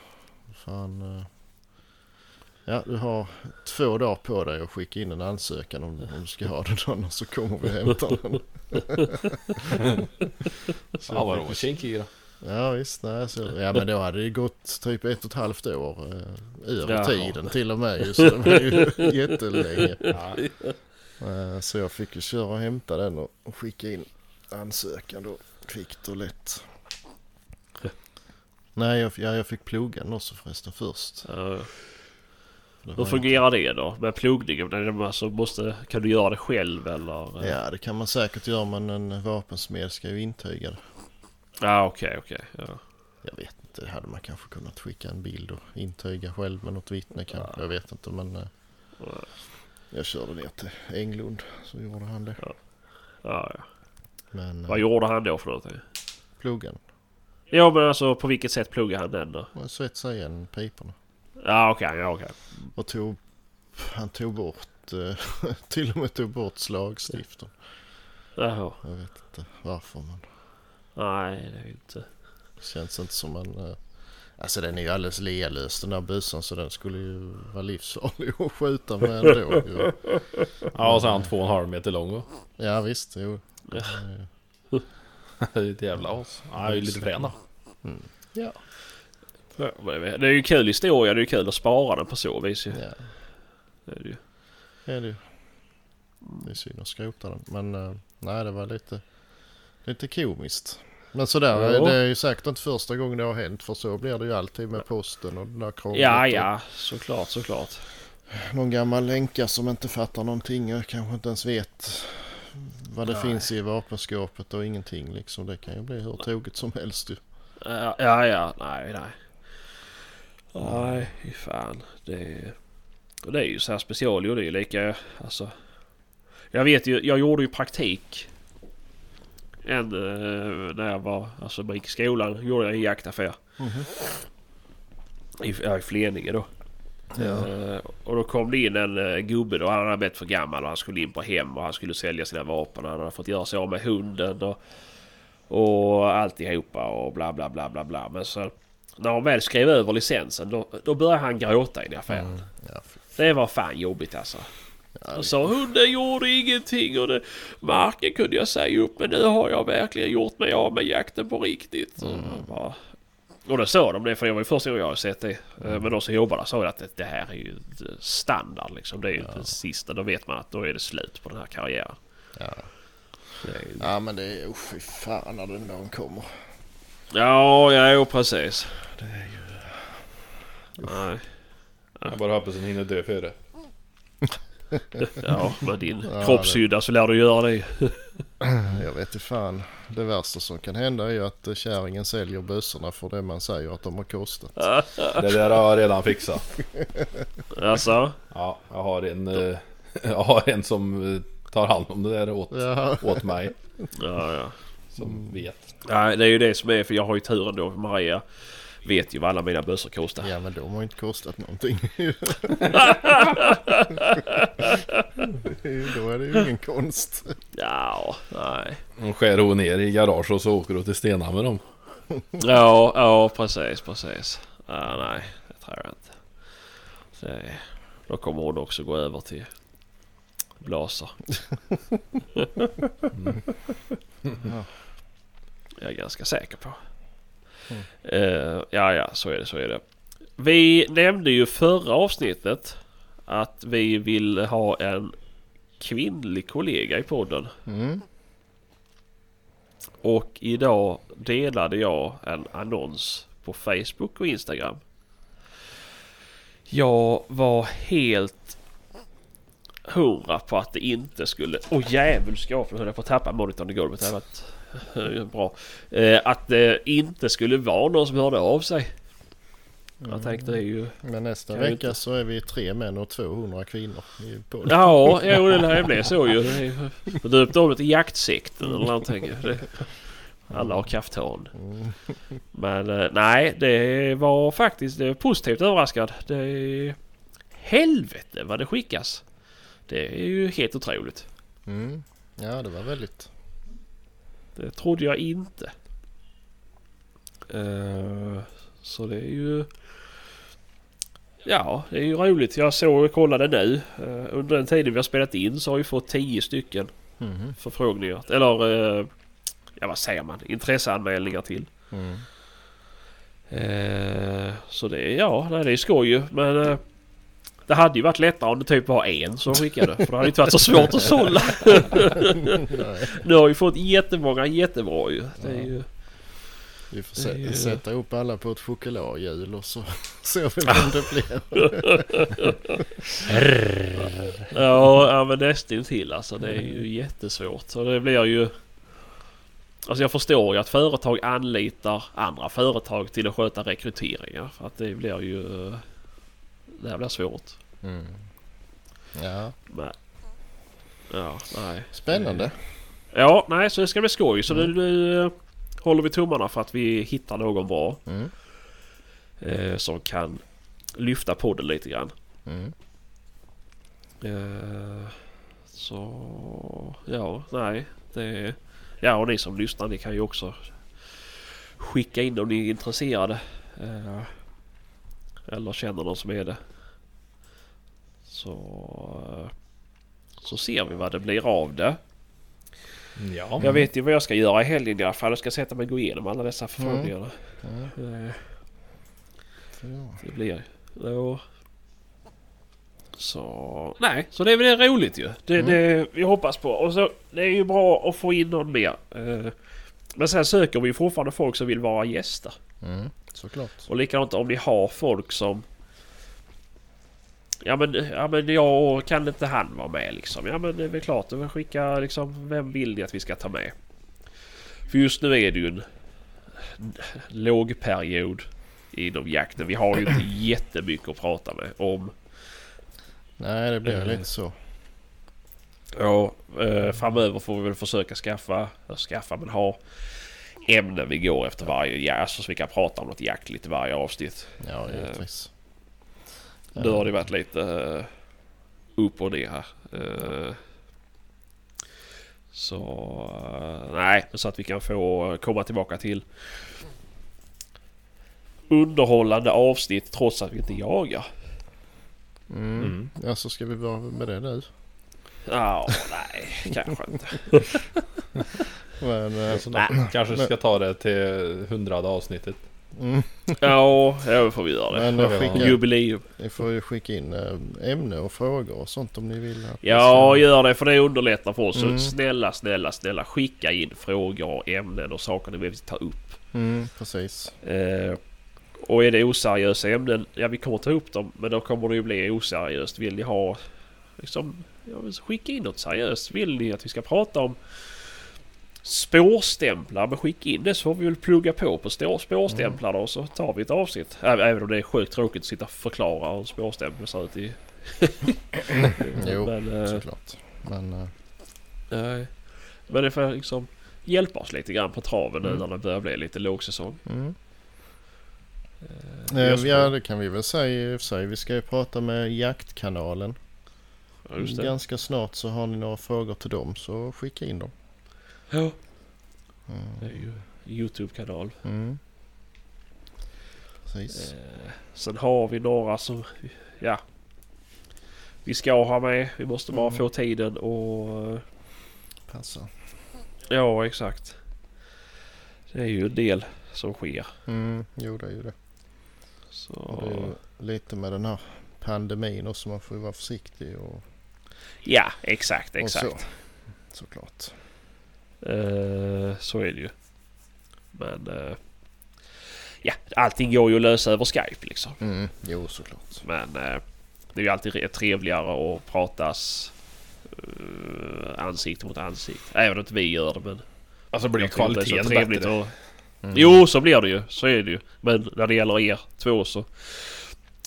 fan. eh, Ja du har två dagar på dig att skicka in en ansökan om, om du ska ha den annars så kommer vi hämta den. Så <laughs> Ja vadå, fick- kinky då? Ja visst, nej, så, ja men då hade det gått typ ett och ett halvt år eh, över Jaha. tiden till och med ju, så det var ju <laughs> jättelänge. Ja. Eh, Så jag fick ju köra och hämta den och, och skicka in ansökan då. Kvickt och lätt. Nej, jag, ja, jag fick plugga den också förresten först. Ja. Hur fungerar det då med de Alltså måste, kan du göra det själv eller? Ja, det kan man säkert göra men en vapensmed ska ju intyga det. Ja, okej, okej. Ja. Jag vet inte, hade man kanske kunnat skicka en bild och intyga själv med något vittne kanske. Jag vet inte men eh, Ja, jag körde ner till Englund så gjorde han det. ja, ja. Men Vad eh, gjorde han då för någonting? pluggen, Ja, men alltså på vilket sätt pluggade han den då? man svetsade igen piporna. Ja, okej, ja, okej. Och tog, han tog bort, eh, <laughs> till och med tog bort slagstiften. Jaha. Jag vet inte varför men Nej, det är inte... det känns inte som en... eh, Alltså den är ju alldeles lealös den där bössan så den skulle ju vara livsfarlig <laughs> att skjuta med ändå. Ja och så är han två och en halv meter lång va? Ja visst, jo. Eh, <laughs> <laughs> Det är ett jävla as. Ja, det är ju lite frän då. Ja, Ja, Det är ju kul historia. Det är ju kul att spara den på så vis ju. ja Det är det ju. det är det ju. Det är synd att skrota den. Men eh, nej det var lite, lite komiskt. Men sådär, Ja. det är ju säkert inte första gången det har hänt för så blir det ju alltid med posten och den där krånglet. Ja, ja, såklart, såklart. Någon gammal länka som inte fattar någonting och kanske inte ens vet vad det Nej. finns i vapenskåpet och ingenting liksom. Det kan ju bli hur tokigt som helst ju. Ja, ja, ja, nej, nej. Nej, fy fan. Det, och det är ju så här special och det är ju lika, alltså. Jag vet ju, jag gjorde ju praktik. En, eh, när jag var, alltså jag gick i skolan, gjorde jag en jaktaffär. I, ja, i Fleninge då. Eh, och då kom det in en uh, gubbe då. Han hade blivit för gammal och han skulle in på hem och han skulle sälja sina vapen. Han hade fått göra sig av med hunden och, och alltihopa och bla bla bla bla bla. Men så när han väl skrev över licensen då, då började han gråta i affären. Ja, fy- Det var fan jobbigt alltså. Och sa hunden gjorde ingenting och det, marken kunde jag säga upp men nu har jag verkligen gjort mig av med jakten på riktigt. Bara, och då sa de det för det var ju första gången jag har sett det. Eh, Men de som jobbar där sa att det, det här är ju standard liksom. Det är ju det sista. Då vet man att då är det slut på den här karriären. ja. Ju- ja men det är usch fy fan när den dagen kommer. ja, ja, jo, precis. Det är ju... Nej. Jag bara hoppas den hinner dö före. <laughs> <laughs> Ja, med din Ja, kroppshydda så lär du göra det. Jag vet inte fan. Det värsta som kan hända är ju att eh, kärringen säljer bössorna för det man säger att de har kostat. <laughs> Det där har jag redan fixat. Alltså? Ja, jag har en, eh, <laughs> jag har en som eh, tar hand om det där åt, Ja. åt mig. Ja, ja. Som vet. Nej, det är ju det som är för jag har ju turen då. Maria vet ju vad alla mina bössor kostar. Ja men de har inte kostat någonting. <laughs> Då är det ju ingen konst. Ja, nej. Hon skär hon ner i garage och så åker hon till Stena med dem. Ja, ja precis, precis. Ja, nej, det tror jag inte. Det, då kommer hon också gå över till blaser. <laughs> Jag är ganska säker på. Eh, ja, ja, så är det, så är det. Vi nämnde ju förra avsnittet att vi vill ha en kvinnlig kollega i podden. Mm. Och idag delade jag en annons på Facebook och Instagram. Jag var helt hundra på att det inte skulle... Åh oh, jävelskap! Nu höll jag på att tappa monitorn i golvet. Det ett- bra. Eh, att det inte skulle vara någon som hörde av sig. Jag tänkte det är ju... Men nästa vecka inte- så är vi tre män och 200 kvinnor i podden. Ja, jo, det lär bli så ju. Döpt om det till jaktsekten eller någonting. Det, alla har kaftan. Men eh, nej, det var faktiskt det är positivt överraskad. Det är... Helvete vad det skickas. Det är ju helt otroligt. Mm. Ja det var väldigt. Det trodde jag inte. Eh, så det är ju... Ja, det är ju roligt. Jag såg och kollade nu. Eh, under den tiden vi har spelat in så har vi fått 10 stycken Mhm. förfrågningar. Eller eh, ja, vad säger man? Intresseanmälningar till. Mm. Eh, så det är ja, nej, det är skoj ju. Men eh, det hade ju varit lättare om det typ var en som skickade. För det hade inte varit så svårt att sålla. <laughs> Nu har vi fått jättemånga jättebra ju. Det är ju vi får sä- ju- sätta upp alla på ett chokladhjul och så <laughs> ser vi vem det blir. <laughs> Ja, ja men nästintill alltså. Det är ju jättesvårt. Så det blir ju... Alltså jag förstår ju att företag anlitar andra företag till att sköta rekryteringar. För att det blir ju... Blir svårt. Mm. Ja, Men, ja, nej. spännande. Ja, nej så det ska bli skoj. Så nu, nu eh, håller vi tummarna för att vi hittar någon bra. Mm. Eh, som kan lyfta podden lite grann. Mm. Eh, så ja, nej. Det, ja och ni som lyssnar ni kan ju också skicka in om ni är intresserade. Eh, eller känner någon som är det. Så, så ser vi vad det blir av det. Ja. Jag vet ju vad jag ska göra i helgen i alla fall. Jag ska sätta mig och gå igenom alla dessa förfrågningarna. Mm. Ja. det blir ja. Så nej, så det är väl roligt ju. Det, det vi hoppas på. Och så det är ju bra att få in någon mer. Eh, Men sen söker vi ju fortfarande folk som vill vara gäster. Mm, såklart. Och likadant om ni har folk som... Ja men, ja men jag kan inte han vara med liksom. Ja men det är väl klart. Det skicka liksom. Vem vill ni att vi ska ta med? För just nu är det ju en lågperiod inom jakten. Vi har ju inte <clears throat> jättemycket att prata med om. Nej, det blir Eh. lite så. Ja, eh, framöver får vi väl försöka skaffa, eller skaffa men ha ämnen vi går efter varje jakt. Alltså så vi kan prata om något jaktligt i varje avsnitt. Ja, Eh. Nu har det varit lite eh, upp och ner här. Eh, så eh, nej, så att vi kan få komma tillbaka till underhållande avsnitt trots att vi inte jagar. Mm. Mm. Ja, så ska vi vara med det nu. Ja, nej, kanske inte. <laughs> Men, eh, Så kanske ska ta det till hundrade avsnittet. Mm, Ja, ja, får vi göra det. men skicka, Jubileum. ni får ju skicka in eh, ämne och frågor och sånt om ni vill. Vi Ja, gör det för det underlättar för oss. Mm. snälla, snälla, snälla skicka in frågor och ämnen och saker ni vill ta upp. Mm, precis. Eh, och är det oseriösa ämnen, ja vi kommer ta upp dem. Men då kommer det ju bli oseriöst. Vill ni ha liksom, ja, skicka in något seriöst. Vill ni att vi ska prata om spårstämplar, men skicka in det så får vi väl plugga på på stå- spårstämplar då så tar vi ett avsnitt. Ä- Även om det är sjukt tråkigt att sitta och förklara hur spårstämplar ser ut i... <laughs> Jo, men, eh, såklart. Men eh, Nej. Men det får liksom hjälpa oss lite grann på traven nu Mm. när det börjar bli lite lågsäsong. mm. Eh, Eh, ja, det. kan vi väl säga i och för sig. Vi ska ju prata med Jaktkanalen. Ja. Ganska snart så har ni några frågor till dem så skicka in dem. Ja, det är Mm. ju Youtube-kanal. Mm. Precis. Eh, sen har vi några som... Ja. Vi ska ha med. Vi måste bara Mm. få tiden och... Passar. Ja, exakt. Det är ju en del som sker. Mm, jo, det är ju det. Så... Och det är lite med den här pandemin och så man får ju vara försiktig och, Ja, exakt, och exakt. så. Såklart. Eh, så är det ju. Men... eh, ja, allting går ju att lösa över Skype liksom. Mm, jo, såklart. Men eh, det är ju alltid re- trevligare att pratas ansikte mot ansikte. Även om inte vi gör det men... Alltså blir det kvaliteten trevligt bättre. att- Mm. Jo, så blir det ju. Så är det ju. Men när det gäller er två så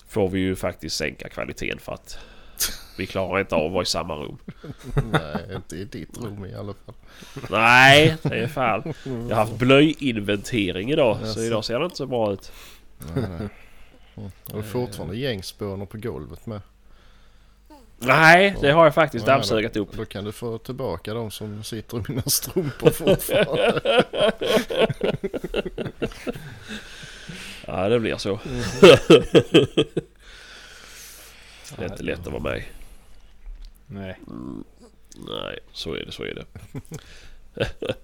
får vi ju faktiskt sänka kvaliteten för att vi klarar inte av att vara i samma rum. Nej, inte i ditt rum i alla fall. Nej, det är fan. Jag har haft blöjinventering idag så idag ser det inte så bra ut. Nej, nej. Mm. Det är fortfarande gängspånar på golvet med. Nej, det har jag faktiskt Ja, dammsugat upp. Då kan du få tillbaka de som sitter i mina strumpor fortfarande. <laughs> Ja, det blir så. Det är inte lätt att vara med. Nej. Nej, så är det, så är det. <laughs>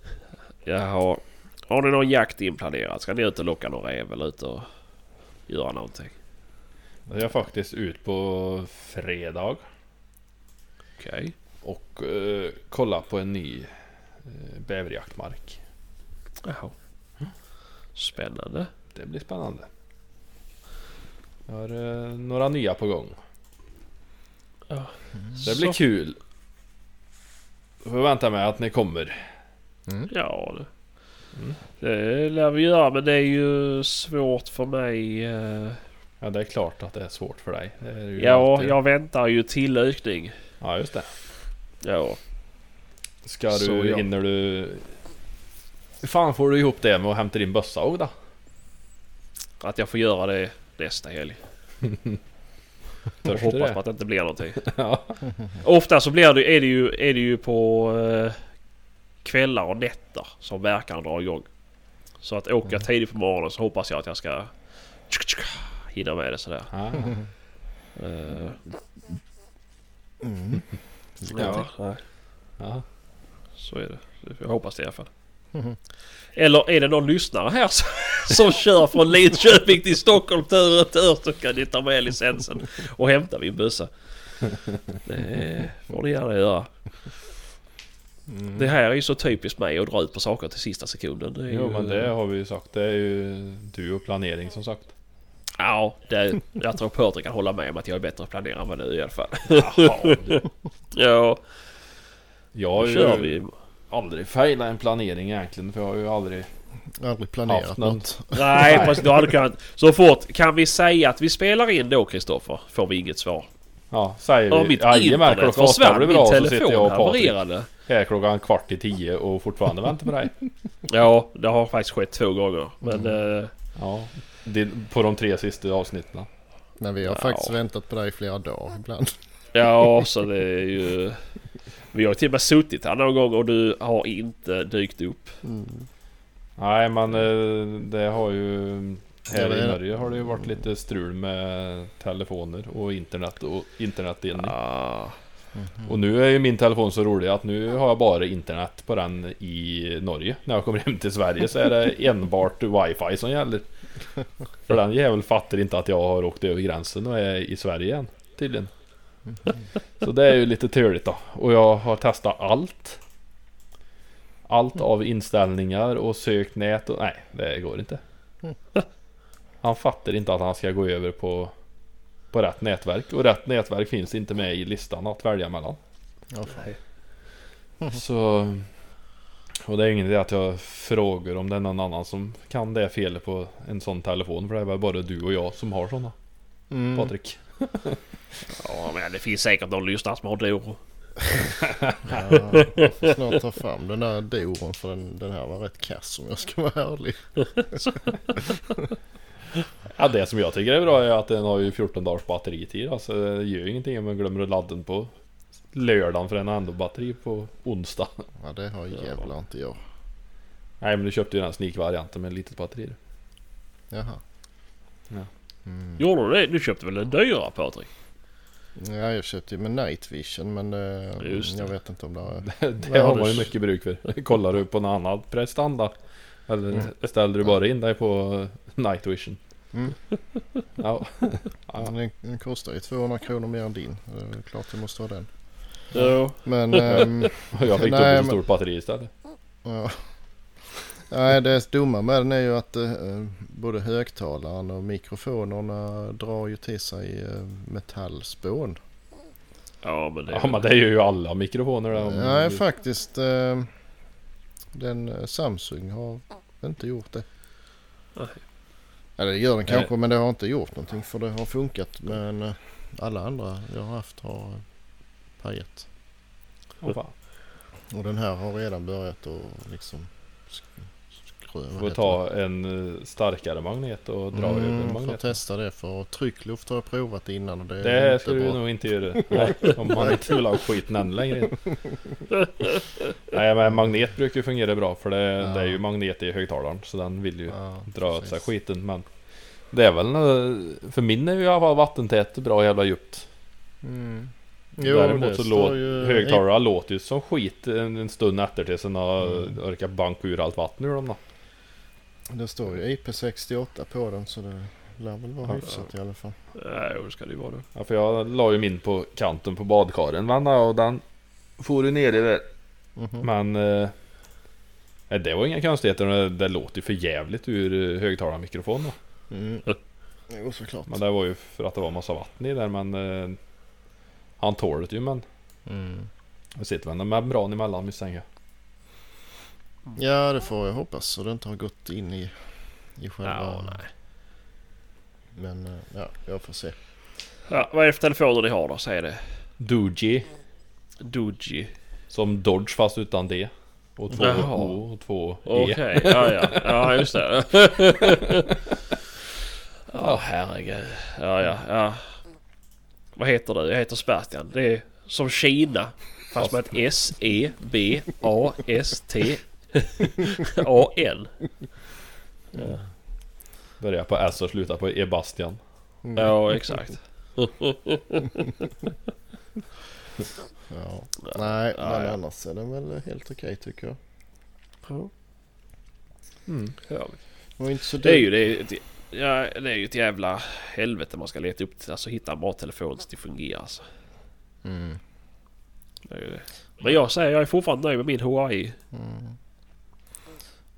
Jaha. Har ni någon jakt inplanerad? Ska ni ut och locka någon räv eller ut och göra någonting? Jag är faktiskt ut på fredag Okej. och eh, kolla på en ny eh, bäverjaktmark. Jaha. Spännande. Det blir spännande. Jag har eh, några nya på gång. Ja. Det blir Så. kul. Förväntar mig att ni kommer. Ja, det, Mm. det lär vi göra men det är ju svårt för mig. eh, Ja det är klart att det är svårt för dig. Det är ju Ja, alltid. jag väntar ju tillökning. Ja just det. Ja. Ska du, Så, ja. hinner du... Hur fan får du ihop det med att hämta din bössa och då? Att jag får göra det nästa helg. <laughs> Och Törs du hoppas det? på att det inte blir någonting. <laughs> Ja. Ofta så blir det, är, det ju, är det ju på eh, kvällar och nätter som verkan drar igång. Så att åker jag tidigt på morgonen så hoppas jag att jag ska hinna med det sådär. Ah. Eh, Mm. ja, nej, Ja. så är det. Jag hoppas det i alla fall. Mhm. Eller är det någon lyssnare här som, <laughs> som kör från Lidköping till Stockholm tur och retur så kan ni ta med licensen och hämta min bössa. Det får ni gärna göra. Det här är ju så typiskt mig att dra ut på saker till sista sekunden. Det Jo ju, men det har vi ju sagt. Det är ju du och planering som sagt. Ja, det, jag tror Patrik kan hålla med om att jag är bättre att planera än vad du i alla fall. Jaha, du. <laughs> Ja, Jag kör ju vi. Aldrig failat en planering egentligen. För jag har ju aldrig... Aldrig planerat Haft någon- något. <laughs> Nej, precis. Då hade du kunnat... Så fort kan vi säga att vi spelar in då Kristoffer? Får vi inget svar. Ja, säger Ja, vi. mitt Jajamän, internet klockan åtta försvann. blir Min bra. Så sitter jag telefon och Patrik havererade. här klockan kvart i tio och fortfarande väntar på dig. <laughs> Ja, det har faktiskt skett två gånger. Men... eh, Ja. Det, på de tre sista avsnitten. Men vi har Ja. faktiskt väntat på dig i flera dagar ibland. Ja, <laughs> så det är ju... Vi har till och med suttit här någon gång och du har inte dykt upp. Nej men eh, det har ju... Här i Norge har det ju varit lite strul med telefoner och internet och internetdelning. Ah, Och nu är ju min telefon så rolig att nu har jag bara internet på den i Norge. När jag kommer hem till Sverige så är det <laughs> enbart wifi som gäller. För den jävel fattar inte att jag har åkt över gränsen och är i Sverige igen. Tydligen. Så det är ju lite turligt då. Och jag har testat allt. Allt av inställningar och sökt nät och nej, det går inte. <laughs> Han fattar inte att han ska gå över på på rätt nätverk och rätt nätverk finns inte med i listan att välja mellan. Ja, fan. Så... Och det är ingen idé att jag frågar om det är någon annan som kan det felet på en sån telefon. För det är väl bara du och jag som har såna. Mm. Patrik. <laughs> ja, men det finns säkert någon lyssnare som har Doro. Ja, jag får snart ta fram den där doron för den, den här var rätt kass om jag ska vara ärlig. <laughs> Ja det som jag tycker är bra är att den har ju 14 dagars batteritid. Alltså det gör ju ingenting om man glömmer att ladda den på lördagen för den har ändå batteri på onsdag. Ja det har jävlar inte jag. Nej men du köpte ju den sneak-varianten med litet batteri. Jaha. Ja. Mm. Gjorde du det? Du köpte väl en dyrare Patrik? Ja jag köpte ju med night vision men eh, det. jag vet inte om det har... Det har du man ju mycket bruk för. Kollar du på någon annan prestanda? Eller ställer du bara in dig på night vision? Mm. <laughs> Ja. ja. Den, den kostar ju 200 kronor mer än din. Det är klart det måste vara den. Ja. Men... ehm, <laughs> Jag fick Nej, dubbelt så men- stort batteri istället. Ja. Nej, det dumma med den är ju att eh, både högtalaren och mikrofonerna drar ju till sig eh, metallspån. Ja, men det... Ja men det är ju alla mikrofoner där. om- Nej, faktiskt. Eh, den eh, Samsung har inte gjort det. Nej. Eller det gör den Nej. kanske, men det har inte gjort någonting för det har funkat. Men eh, alla andra jag har haft har eh, pajat. Och den här har redan börjat att liksom skrö- vad Får ta en eh, starkare magnet och dra över Mm, får magneten. testa det för tryckluft har jag provat innan och det är Det inte ska du bra. nog inte göra. Nej, om man inte vill ha skiten än längre. Nej men magnet brukar ju fungera bra för det, Ja. det är ju magnet i högtalaren så den vill ju Ja, dra åt sig skiten men Det är väl För min är ju i alla fall vattentät bra jävla djupt Mm. Däremot så låter ju- högtalare låter ju som skit en, en stund efter tills den har Mm. orkat banka ur allt vatten ur dem då. Det står ju IP68 på den så det lär väl vara Ja. hyfsat i alla fall. Nej, det ska det ju vara det. Ja, för jag la ju min på kanten på badkaren vann och den for ju ner i där. Mhm. Men eh, det var inga konstigheter. Det, det låter ju för jävligt ur eh, högtalarmikrofonen. då. Mm. Jo såklart. Men det var ju för att det var massa vatten i där men eh, Han tål det ju men Mm. det sitter väl en membran emellan misstänker jag. Ja det får jag hoppas så det inte har gått in i, i själva... Ja, nej. Men eh, ja, jag får se. Ja, vad är det för telefoner ni har då? Säg det. Doji Doji. som Dodge fast utan D. Och två Jaha. O och två E. Okej, ja ja. <laughs> Ja just det. <laughs> Ja herregud. Ja ja ja. Vad heter du? Jag heter Sebastian. Det är som Kina. Fast med ett S, E, B, A, S, T, A, N. Börjar på S och slutar på Ebastian. Ja exakt. <laughs> Ja. Nej Ja, men ja. annars är den väl helt okej tycker jag. Mm. Ja, Det var inte så det är ju det. är ett- Ja, det är ju ett jävla helvete man ska leta upp. Alltså hitta en bra telefon så det fungerar. Alltså. Mm. Det det. Men jag säger jag är fortfarande nöjd med min Huawei. Mm.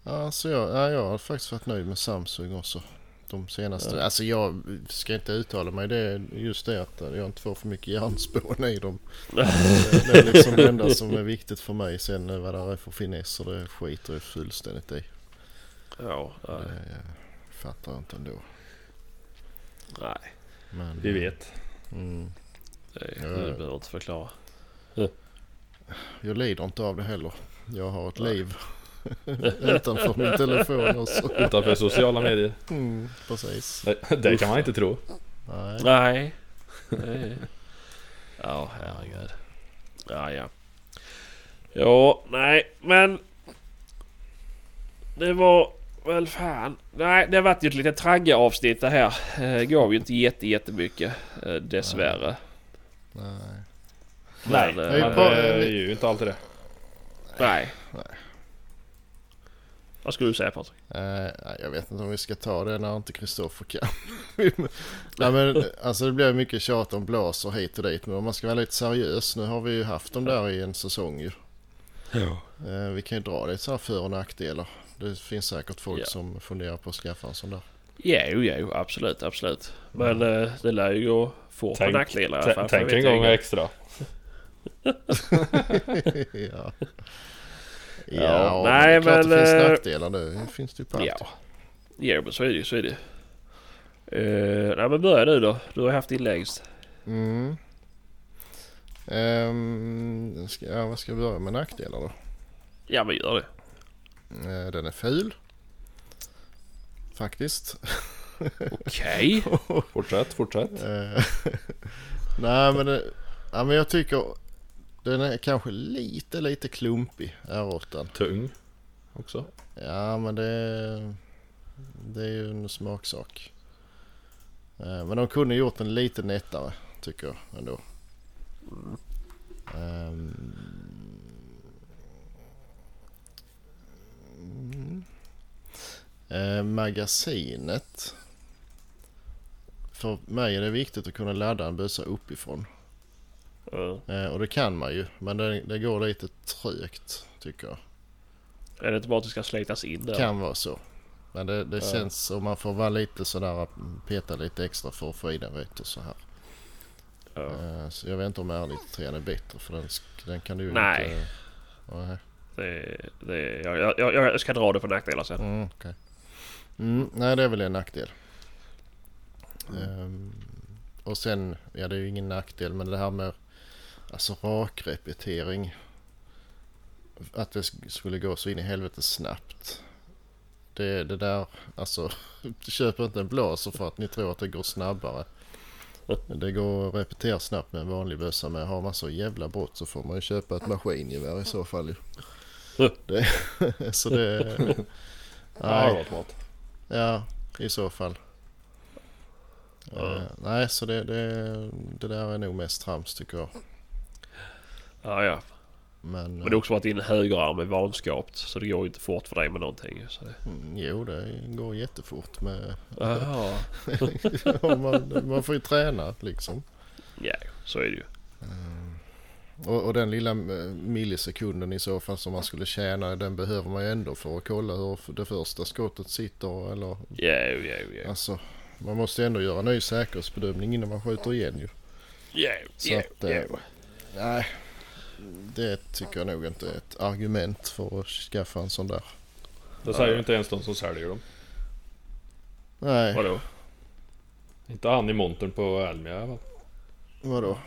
Ja, så jag, ja, jag har faktiskt varit nöjd med Samsung också. De senaste. Ja. Alltså jag ska inte uttala mig. Det är just det att jag inte får för mycket hjärnspån i dem. <laughs> det, är liksom det enda som är viktigt för mig. Sen vad det är för finesser det skiter jag fullständigt i. Ja, nej. Det fattar jag inte ändå. nej. Men, Vi vet. Mm, Det, Ja. det behöver inte förklara. jag lider inte av det heller. Jag har ett Nej. liv <laughs> utanför min telefon också. Utanför sociala medier. Mm, precis. Det, det kan man inte tro. Nej. Nej. Nej. Ja, herregud. Ja, ja. Ja, nej, men... Det var väl fan. Nej, det har varit ju ett litet tragga avsnitt det här. Eh, gav ju inte jätte, jättemycket eh, dessvärre. Nej. Nej, Men, Nej, eh, men bara- det är ju inte alltid det. nej. Nej. Vad skulle du säga Patrik? Nej, jag vet inte om vi ska ta det när inte Kristoffer kan. <laughs> nej, men, alltså det blir mycket tjat om blaser hit och dit. Men om man ska vara lite seriös. Nu har vi ju haft dem där i en säsong ju. Ja. Eh, vi kan ju dra lite så här för och nackdelar. Det finns säkert folk Ja. som funderar på att skaffa en sån där. Jo, jo, absolut, absolut. Men eh, det lär ju gå fort på Tänk- nackdelar i alla fall. Tänk en gång extra. <laughs> <laughs> ja. Ja, Ja, nej, men det är klart men, det finns eh, nackdelar. Det finns det ju på allt. Ja. Jo, men så är det ju. Så är det. Uh, nej, men börja du då. Du har haft din längst. Mm. Ehm, ska, ja, vad ska jag börja med nackdelar då? Ja, men gör det. Eh, den är ful. Faktiskt. Okej. <laughs> Fortsätt, fortsätt. Eh, <laughs> Nej men, det, ja, men jag tycker den är kanske lite lite klumpig R8. Tung också. Ja men det, det är ju en smaksak. Eh, Men de kunde gjort den lite nättare tycker jag ändå. Ehm. Mm. Eh, magasinet. För mig är det viktigt att kunna ladda en bössa uppifrån. Eh, och det kan man ju. Men det, det går lite trögt tycker jag. Är det inte bara att det ska slitas in där? Kan vara så. Men det, det känns som man får vara lite sådär peta lite extra för att få i den rätt och så här. Ja. Eh, Så jag vet inte om R93 är bättre för den, den kan du ju Nej. inte... Nej. Det, det, jag, jag, jag ska dra det på nackdelar sen. Mm, okej. mm, nej det är väl en nackdel. Ehm, och sen, ja det är ju ingen nackdel men det här med alltså rakrepetering. Att det sk- skulle gå så in i helvete snabbt. Det, det där, alltså <laughs> köp inte en blaser för att ni tror att det går snabbare. Det går att repetera snabbt med en vanlig bössa men har man så jävla brott så får man ju köpa ett maskingevär i så fall. <laughs> Det, <laughs> så det... Ja, Nej, ja i så fall. Ja. Eh, nej, så det, det, det där är nog mest trams tycker jag. Ja, ja. Men, Men det har också varit din högerarm är vanskapt. Så det går ju inte fort för dig med någonting. Så det... mm, jo, det går jättefort med... <laughs> Man, man får ju träna liksom. Ja, så är det ju. Och, och den lilla eh, millisekunden i så fall som man skulle tjäna den behöver man ju ändå för att kolla hur det första skottet sitter eller Ja, ja, ja. alltså man måste ju ändå göra en ny säkerhetsbedömning innan man skjuter igen ju. Ja, ja, att, eh, ja. Nej, det tycker jag nog inte är ett argument för att skaffa en sån där. Det säger ju inte ens de som säljer dem. Nej, Vadå? Inte han i montern på Elmia fall. vadå?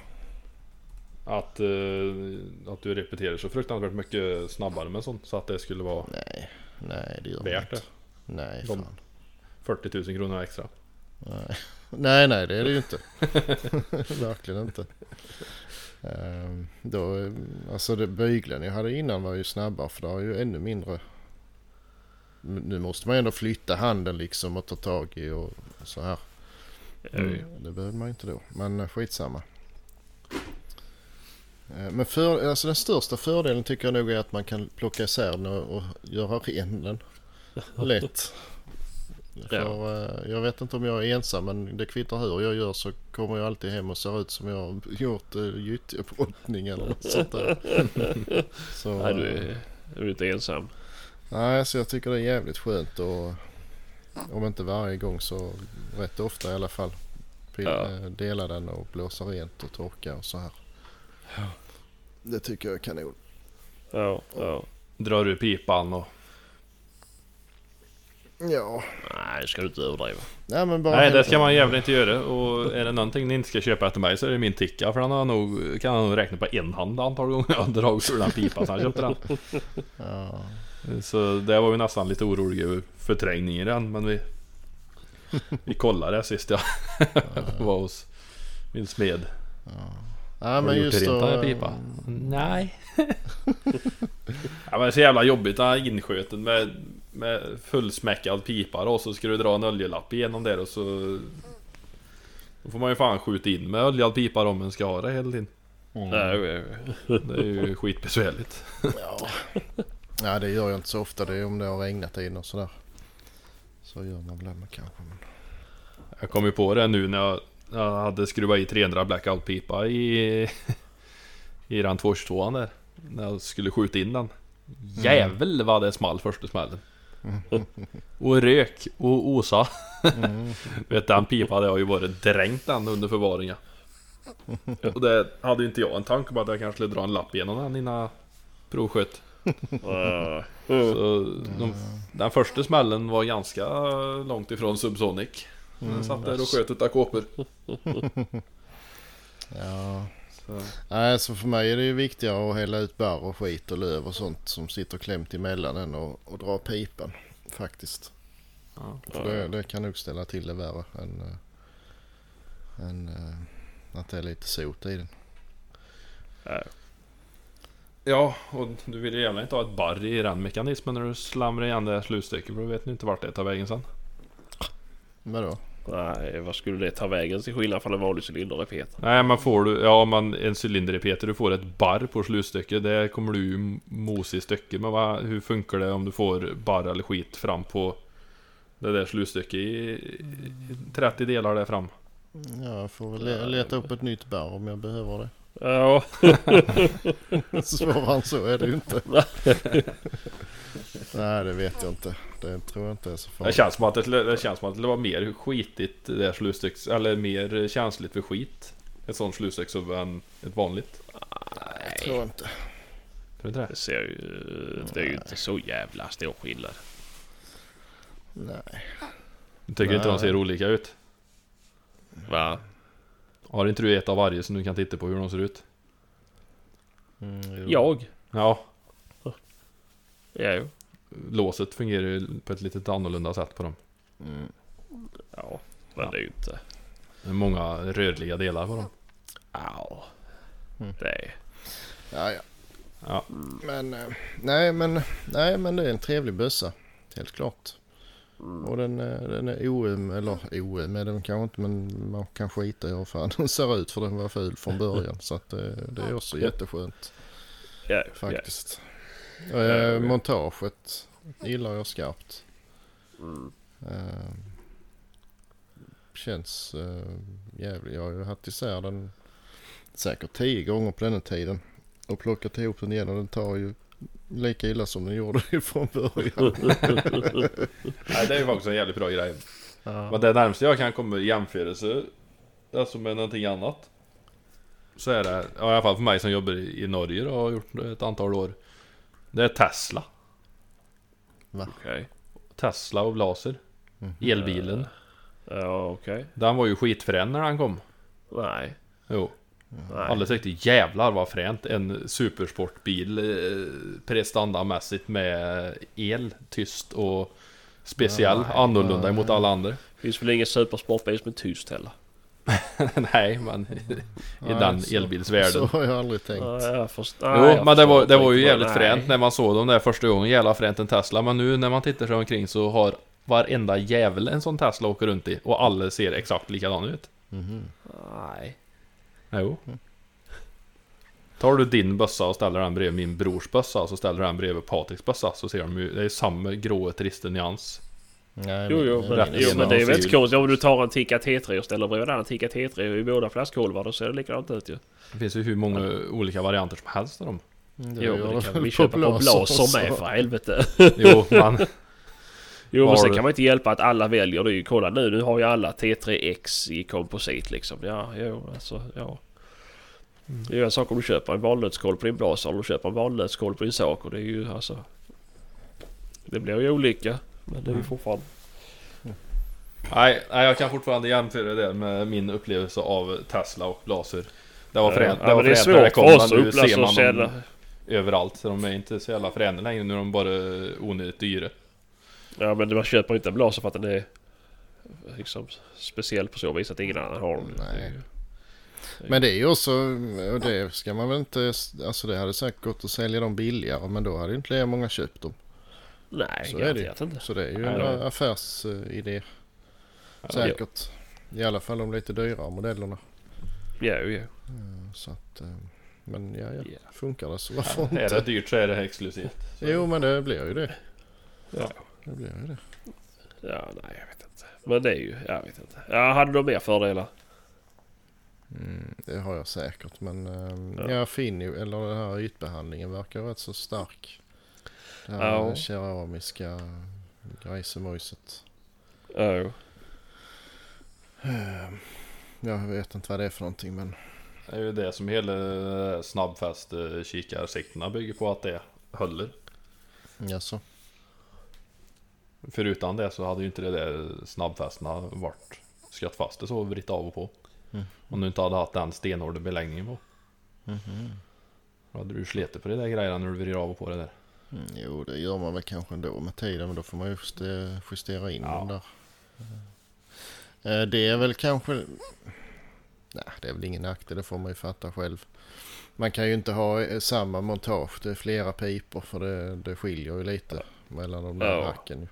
Att, eh, att du repeterar så fruktansvärt mycket snabbare med sånt. Så att det skulle vara Nej, nej det gör värt det. Nej, De- fan. 40 000 kronor extra. Nej. <laughs> nej, nej, det är det ju inte. <laughs> Verkligen inte. Ehm, då, alltså det bygeln jag hade innan var ju snabbare för det har ju ännu mindre. Nu måste man ändå flytta handen liksom och ta tag i och så här. Mm. Det behöver man inte då. Men eh, skitsamma. Eh, Men för, alltså den största fördelen tycker jag nog är att man kan plocka isär den och, och göra ren den <laughs> lätt. För, eh, jag vet inte om jag är ensam men det kvittar hur jag gör så kommer jag alltid hem och ser ut som jag har <laughs> gjort uh, gyttjebrottning eller något sånt där. <laughs> så, Nej, du eh, är, du är inte ensam. nej, så jag tycker det är jävligt skönt och om inte varje gång så rätt ofta i alla fall. Pil- Ja. eh, Dela den och blåsa rent och torka och så här. Det tycker jag är kanon. Ja, ja. Drar ur pipan och... Ja, Nej, det ska du inte överdriva. nej men bara Nej det ska man jävligt inte göra och är det någonting ni inte ska köpa efter mig så är det min ticka för den har nog, kan jag nog räkna på en hand antal gånger jag har dragit ur den pipan sen jag köpte den. Ja, Så det var vi nästan lite oroliga över förträngning i den men vi Vi kollade det sist jag var hos min smed. ja. Har ja du gjort just det då... rent här pipa? Nej. <laughs> ja, men det är så jävla jobbigt den här insköten med, med fullsmäckad pipa då, så ska du dra en oljelapp igenom där och så... Då får man ju fan skjuta in med oljad pipa om man ska ha det hela tiden. Mm. Det är ju skitbesvärligt. Ja. ja, det gör jag inte så ofta. Det är om det har regnat in och sådär. Så gör man väl det kanske. Men... Jag kom ju på det nu när jag, jag hade skruvat i 300 blackout-pipa i, i den 222 där. När jag skulle skjuta in den. Jävel vad det small första smällen. Och rök och osa. Mm. <laughs> Vet den pipan hade jag ju varit dränkt den under förvaringen. Och det hade ju inte jag en tanke på att jag kanske skulle dra en lapp igenom den innan jag provsköt. Ja. <laughs> Så de, den första smällen var ganska långt ifrån Subsonic. Jag satt där och sköt utav kåpor. <laughs> Ja. Så. Nej, så för mig är det ju viktigare att hälla ut barr och skit och löv och sånt som sitter klämt emellan än att, att dra pipan. Faktiskt. Ja. För det, det kan nog ställa till det värre än, äh, än äh, att det är lite sot i den. Ja. Ja, och du vill ju gärna inte ha ett barr i den mekanismen när du slamrar igen det slutstycket för då vet inte vart det tar vägen sen. Vadå? Nej, vad skulle det ta vägen till skillnad från en vanlig cylinderrepet? Nej men får du, ja man en cylinder i Peter, du får ett barr på slutstycket. Det kommer du ju mosa i stycket. Men vad, hur funkar det om du får barr eller skit fram på det där slutstycket i, i 30 delar där fram? Ja, jag får väl le- leta upp ett nytt barr om jag behöver det. Ja, <laughs> Svårare än så är det ju inte. Nej, det vet jag inte. Det tror jag inte är så Det farligt. känns som att det, det känns som att det var mer skitigt det där slutstycket, eller mer känsligt för skit. Ett sånt slutstycke som än ett vanligt. Jag tror inte. Tror du inte det? det ser ju... Det är ju inte så jävla stor skillnad. Nej. Du tycker inte de Nej. ser olika ut? Va? Har inte du ett av varje som du kan titta på hur de ser ut? Mm. Jag? Ja, Ja, jo. låset fungerar ju på ett lite annorlunda sätt på dem. Mm. Ja, men det är ju inte... Det är många rörliga delar på dem. Ja. Mm. Det är... Ja, ja. Ja. Men, eh, nej, men, nej, men det är en trevlig bössa. Helt klart. Och den, eh, den är OM, eller OM är den kanske inte men man kan skita i hur fan den ser ut för den var ful från början. Så att det, det är också jätteskönt ja. faktiskt. Och, eh, montaget gillar jag skarpt. Mm. Eh, känns eh, jävligt. Jag har ju haft isär den säkert tio gånger på den tiden. Och plockat ihop den igen och den tar ju lika illa som den gjorde <laughs> från början. <laughs> Nej, det är ju faktiskt en jävligt bra grej. Ja. Men det närmaste jag kan komma i jämförelse, alltså med någonting annat. Så är det, ja, i alla fall för mig som jobbar i Norge då, och har gjort det ett antal år. Det är Tesla. Okej. Tesla och Blaser. Elbilen. Ja, okej. Den var ju skitfrän när den kom. Nej. Jo. Nej. Alla tyckte jävlar vad fränt. En supersportbil eh, prestandamässigt med el, tyst och speciell. Nej, annorlunda emot alla andra. Finns väl ingen supersportbil som är tyst heller? <laughs> Nej, men i Nej, den så- elbilsvärlden. Så har jag aldrig tänkt. Ja, jag först... Jo, nej, jag men det var, det var ju jävligt fränt nej. när man såg dem där första gången. Jävla fränt en Tesla. Men nu när man tittar sig omkring så har varenda jävel en sån Tesla åker runt i. Och alla ser exakt likadana ut. Mhm. Nej. Jo. Tar du din bössa och ställer den bredvid min brors bössa så ställer du den bredvid Patriks bössa så ser de ju, det är samma gråa trista nyans. Nej, Jo, jo, men, jo, men det är väl fil. inte konstigt om du tar en Tikka T3 och ställer bredvid en Tikka T3 i båda flaskkolvar. Då ser det likadant ut ju. Det finns ju hur många olika varianter som helst av dem. Det Jo, men det kan vi <laughs> köpa på Blaser med för helvete. <laughs> Jo, man. <laughs> Jo, men sen kan man inte hjälpa att alla väljer det. är ju- Kolla nu, nu har ju alla T3X i komposit liksom. Ja, jo, alltså, ja. Det är ju en sak om du köper en valnötskål på din Blaser eller du köper en valnötskål på din Saco. Det är ju alltså... Det blir ju olika. Men det är ju fortfarande... Nej, nej, jag kan fortfarande jämföra det med min upplevelse av Tesla och Blaser. Det var fränt. ja, det är fränt när svårt för oss att ser man dem överallt. Så de är inte så jävla fräna längre. Nu är de bara onödigt dyra. Ja men man köper inte en Blaser för att den är liksom speciell på så vis att ingen annan har den. Nej. Men det är ju också, och det ska man väl inte, alltså det hade säkert gått att sälja dem billigare men då hade inte lika många köpt dem. Nej, Så är det ju. garanterat inte. Så det är ju Nej, en affärsidé. Säkert. I alla fall de lite dyrare modellerna. Ja, ja. Så att, eh, men ja, ja. Ja. funkar det så varför Är det inte? dyrt så är det exklusivt. Jo men det blir ju det. Ja. Det blir ju det. Ja, nej jag vet inte. Men det är ju, jag vet inte. Ja, hade de mer fördelar? Mm, det har jag säkert men Ja. ja. ju, eller den här ytbehandlingen verkar rätt så stark. Det här Ja. keramiska grejsemojset. Eh, Jag vet inte vad det är för någonting men Det är ju det som hela snabbfäst eh, kikarsikterna bygger på att det håller. jaså. Förutom det så hade ju inte det där snabbfästena varit skött fast det så vritt av och på. Mm. Om du inte hade haft den stenhårda beläggningen på. Mhm. Då hade du slitit på det där grejerna när du vrider av och på det där. Mm, jo det gör man väl kanske ändå med tiden men då får man ju juste- justera in Ja. den där. Eh, Det är väl kanske... Nej det är väl ingen nackdel det får man ju fatta själv. Man kan ju inte ha eh, samma montage. Det är flera pipor för det, det skiljer ju lite mellan de där Ja. racken.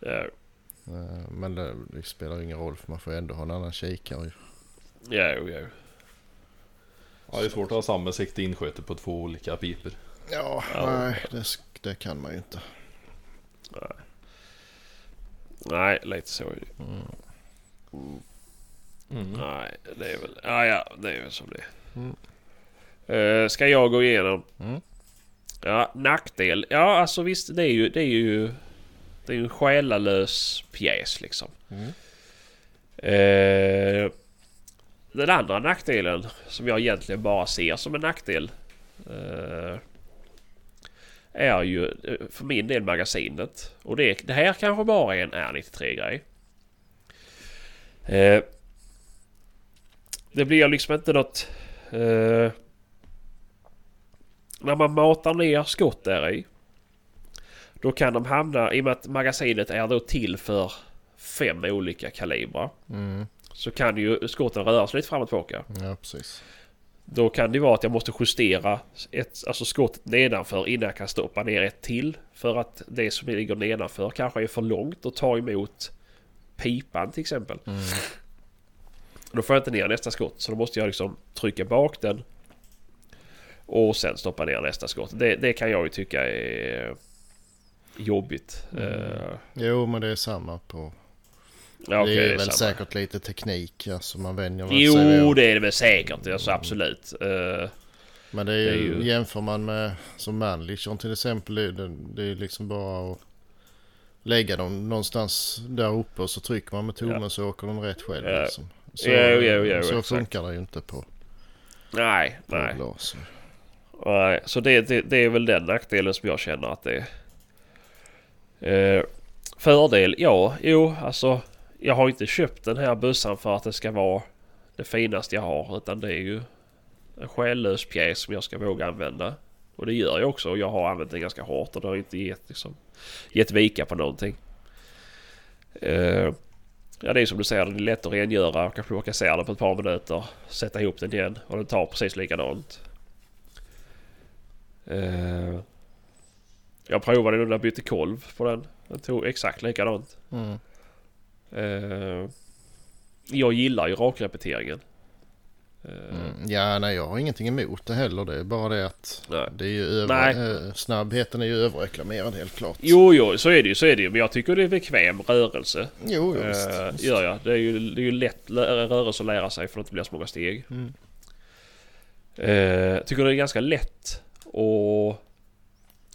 Ja, Eh, Men det, det spelar ju ingen roll för man får ändå ha en annan kikare ju. Ja, jo, ja. Ja, det är svårt att ha samma sikte insköte på två olika piper. Ja, Ja. nej det, det kan man ju inte. Nej, lite så är det. Mm. Nej, det är väl... Ja, ja, det är väl som det är. Mm. Eh, ska jag gå igenom? Mm. Ja, nackdel. Ja, alltså visst, det är ju... Det är ju, det är ju en själalös pjäs liksom. Mm. Eh, den andra nackdelen som jag egentligen bara ser som en nackdel. Eh, är ju eh, för min del magasinet. Och det, det här kanske bara är en R93 grej. Eh, det blir liksom inte något... Eh, när man matar ner skott där i. Då kan de hamna, i och med att magasinet är då till för fem olika kalibrar. Mm. Så kan ju skotten röra sig lite fram och tillbaka. Ja precis. Då kan det vara att jag måste justera ett, alltså skottet nedanför innan jag kan stoppa ner ett till. För att det som ligger nedanför kanske är för långt att ta emot pipan till exempel. Mm. Då får jag inte ner nästa skott. Så då måste jag liksom trycka bak den. Och sen stoppa ner nästa skott. Det, det kan jag ju tycka är jobbigt. Eh, Jo men det är samma på ja, okej, det är är väl samma. säkert lite teknik. Alltså man vänjer väl Jo, det är det väl säkert. Alltså, absolut. Eh, Men det är ju, det är ju- jämför man med som Manlichon till exempel. Det, det, det är liksom bara att lägga dem någonstans där uppe och så trycker man med tummen så åker de rätt själv. Ja. Liksom. Så, jo, jo, så funkar det ju inte på, nej, på nej. glas. Nej, så det, det, det är väl den nackdelen som jag känner att det är. Eh, fördel? Ja, jo, alltså. Jag har inte köpt den här bössan för att det ska vara det finaste jag har. Utan det är ju en själlös pjäs som jag ska våga använda. Och det gör jag också. Och jag har använt den ganska hårt och det har inte gett, liksom, gett vika på någonting. Uh, ja, det är som du säger. den är lätt att rengöra. Kanske plocka isär den på ett par minuter. Sätta ihop den igen. Och den tar precis likadant. Uh, jag provade den när jag bytte kolv på den. Den tog exakt likadant. Mm. Eh, jag gillar ju rakrepeteringen. Eh, Mm. Ja, nej jag har ingenting emot det heller. Det är bara det att nej. det är ju över, eh, snabbheten är ju överreklamerad helt klart. Jo, jo, så är det ju. Så är det ju. Men jag tycker det är bekväm rörelse. Jo, jo visst. Eh, visst. gör jag. Det är ju, det är ju lätt lä- rörelse att lära sig för att det inte blir så många steg. Mm. Eh, tycker det är ganska lätt och...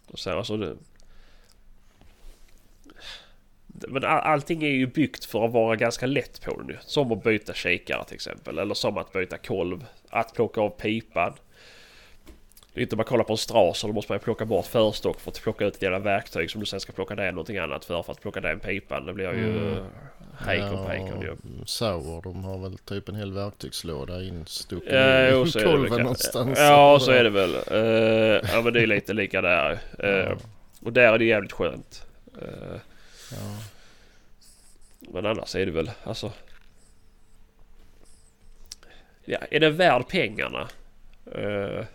och så här, alltså det, men all, allting är ju byggt för att vara ganska lätt på det nu. Som att byta kikare till exempel. Eller som att byta kolv. Att plocka av pipan. Det är inte bara kolla på en straser. Då måste man ju plocka bort förstock för att plocka ut ett jävla verktyg som du sen ska plocka det någonting annat för. För att plocka den pipan. Det blir ju... Mm. Hejkon hejkon ju. Sauer, de har väl typ en hel verktygslåda instucken Ja, i kolven någonstans. Ja, så är det väl. Eh, ja, men det är lite lika där. Eh, och där är det jävligt skönt. Eh, Ja. men annars är det väl alltså... Ja, är det värd pengarna? Eh,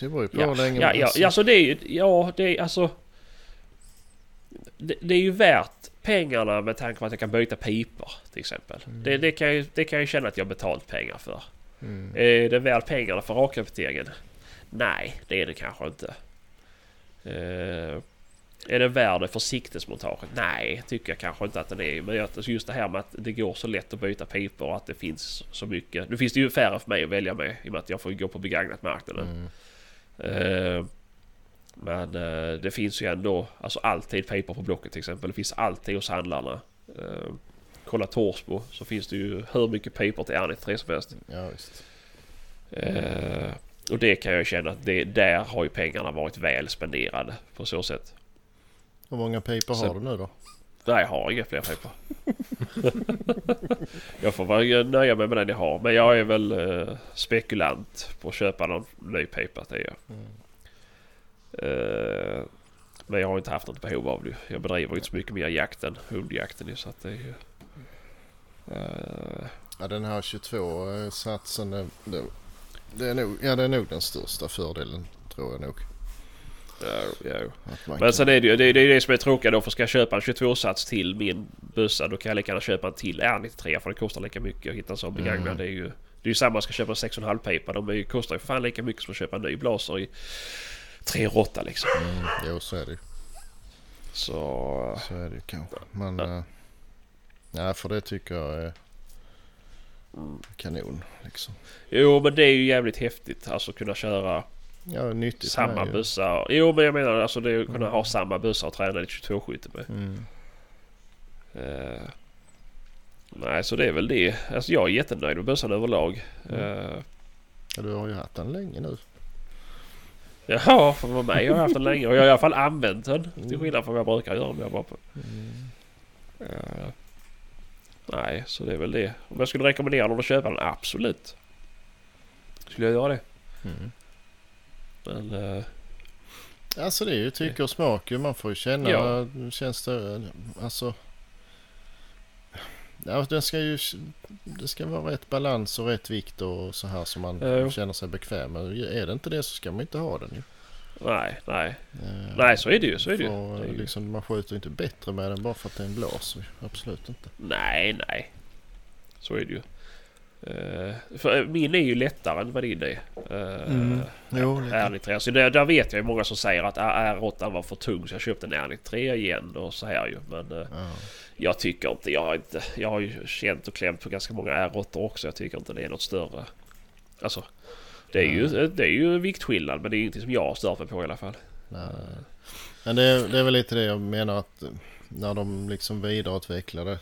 Det beror ju på ja, hur länge ja, man... ja, alltså det är ju... Ja, det är alltså... Det, det är ju värt pengarna med tanke på att jag kan byta pipor till exempel. Det, det, kan jag, det kan jag känna att jag betalt pengar för. Mm. Är det värt pengarna för rakrepeteringen? Nej, det är det kanske inte. Eh, är det värd det för siktesmontaget? Nej, tycker jag kanske inte att den är. Men alltså just det här med att det går så lätt att byta pipor och att det finns så mycket. Nu finns det ju färre för mig att välja med i och med att jag får gå på begagnat marknaden. Mm. Eh, men eh, det finns ju ändå alltså alltid pipor på Blocket till exempel. Det finns alltid hos handlarna. Eh, kolla Torsbo så finns det ju hur mycket pipor till R93 som helst. Ja, visst. Och det kan jag känna att det, där har ju pengarna varit väl spenderade på så sätt. Hur många pipor har du nu då? Nej, jag har inga fler pipor. <laughs> jag får väl nöja med den jag har. Men jag är väl eh, spekulant på att köpa någon ny pipa till er. Eh, men jag har inte haft något behov av det. Jag bedriver inte så mycket mer jakt än hundjakten så att det är. Eh, Ja, den här 22-satsen, det, det, det, är nog, ja, det är nog den största fördelen tror jag nog. Att man Men sen är det ju det, är- det, är det som är tråkigt då. För ska jag köpa en 22-sats till min bussa då kan jag lika gärna köpa en till R93 för det kostar lika mycket att hitta en sån begagnad. Mm. Det är ju det är ju samma ska köpa en 6,5 pipa. De är ju, kostar ju fan lika mycket som att köpa en ny blaser i 308 liksom. Mm, jo, så är det ju. Så... Så är det ju kanske. Men... Ja. ja, för det tycker jag är kanon liksom. Jo men det är ju jävligt häftigt alltså kunna köra Ja, nyttigt samma bussar. Jo men jag menar alltså det är att kunna ha samma bussar och träna lite 22-skytte med. Mm. Eh, nej så det är väl det. Alltså jag är jättenöjd med bössan överlag. Mm. Eh, Ja, du har ju haft den länge nu. Jaha, för mig har jag haft den länge och jag har i alla fall använt den. Till skillnad från vad jag brukar göra om jag bara på. Eh, nej, så det är väl det. Om jag skulle rekommendera någon att köpa den, absolut. Skulle jag göra det. Mm. Men eh, Alltså det är ju tycke och smak. Man får ju känna. Ja. Känns det... Alltså... Ja, den ska ju... Det ska vara rätt balans och rätt vikt och så här som man Jo. känner sig bekväm med. Är det inte det så ska man inte ha den ju. nej, nej. Eh, Nej, så är det ju. Så är det ju. för, Det är liksom, man skjuter inte bättre med den bara för att det är en blås. Absolut inte. Nej, nej. Så är det ju. Eh, för eh, min är ju lättare än vad din är. Uh, Mm. Jo, lite. Ärligt så där, där vet jag ju många som säger att ah, R8 var för tung så jag köpte en ärligt 3 igen och så här ju. Men eh, Ja. jag tycker inte jag, har inte... jag har ju känt och klämt på ganska många R8 också. Jag tycker inte det är något större. Alltså. Det är, ju, det är ju viktskillnad men det är ingenting som jag har stört mig på i alla fall. Nej. Men det är, det är väl lite det jag menar att eh, när de liksom vidareutvecklar det.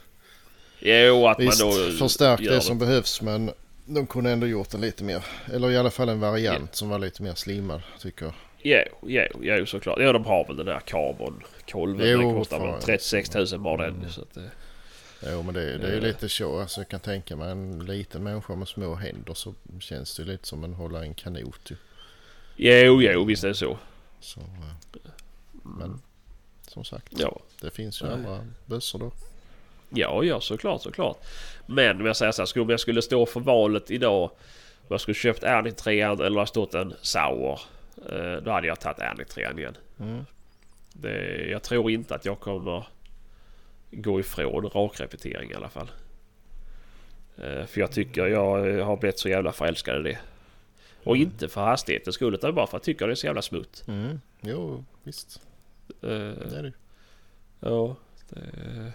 Jo att Visst, man då... förstärk gör det som behövs men de kunde ändå gjort den lite mer. Eller i alla fall en variant som var lite mer slimmad tycker jag. Jo, jo, jo såklart. Ja de har väl den där carbon-kolven. Jo, Den kostar väl fan. 36 000 bara den. Mm. Så att, eh, Jo men det, det är ju lite så. Alltså, jag kan tänka mig en liten människa med små händer så känns det lite som en hålla en kanot ju. jo, jo visst är det så. Så, eh, men som sagt, Ja. det finns ju Nej. andra bössor då. Ja, ja såklart, såklart. Men om jag säger så här, om jag skulle stå för valet idag. Om jag skulle köpt R93 eller ha stått en Sauer. eh, Då hade jag tagit R93 igen. Mm. Det, jag tror inte att jag kommer gå ifrån rakrepetering i alla fall. Eh, För jag tycker jag har blivit så jävla förälskad i det. Och inte för hastighetens skull utan bara för att jag tycker det är så jävla smooth. Mm. Jo, visst. Eh, Det är det. Ja, det,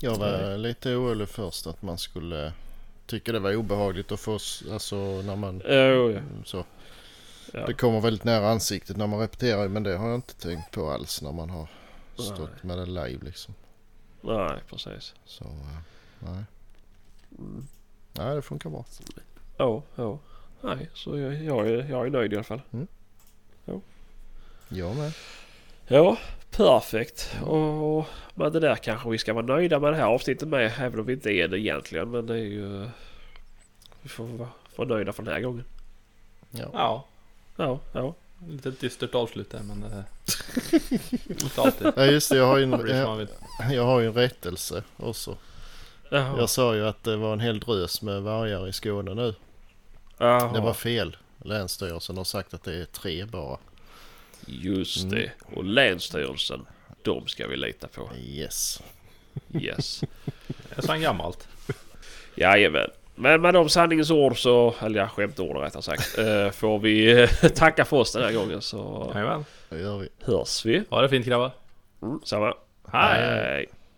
Jag var lite orolig först att man skulle tycka det var obehagligt att få, alltså när man jo, ja. mm, så. Ja. Det kommer väldigt nära ansiktet när man repeterar men det har jag inte tänkt på alls när man har stått med det live liksom. Nej, precis. Så eh, nej. Nej det funkar bra. Ja, ja. Nej, så jag, jag, är, jag är nöjd i alla fall. Jag med. Ja, perfekt. Och men det där kanske vi ska vara nöjda med det här avsnittet med. Även om vi inte är det egentligen. Men det är ju... Vi får vara, vara nöjda för den här gången. Ja. Ja, Ja, ja. lite dystert avslut där men... eh, <laughs> Inte alltid. ja just det jag har ju en, vill. jag har ju en rättelse också. Jaha. Jag sa ju att det var en hel drös med vargar i Skåne nu. Jaha. Det var fel. Länsstyrelsen har sagt att det är tre bara. Just Mm. det. Och Länsstyrelsen. De ska vi lita på. Yes. Yes. Det <laughs> är så gammalt. Jajamän. Men med de sanningens ord så, eller ja, skämtord rättare sagt, eh, får vi eh, <laughs> tacka för oss den här gången så Jajamän. Det gör vi. hörs vi. Ha det fint grabbar. Mm, samma. Hej. Hej.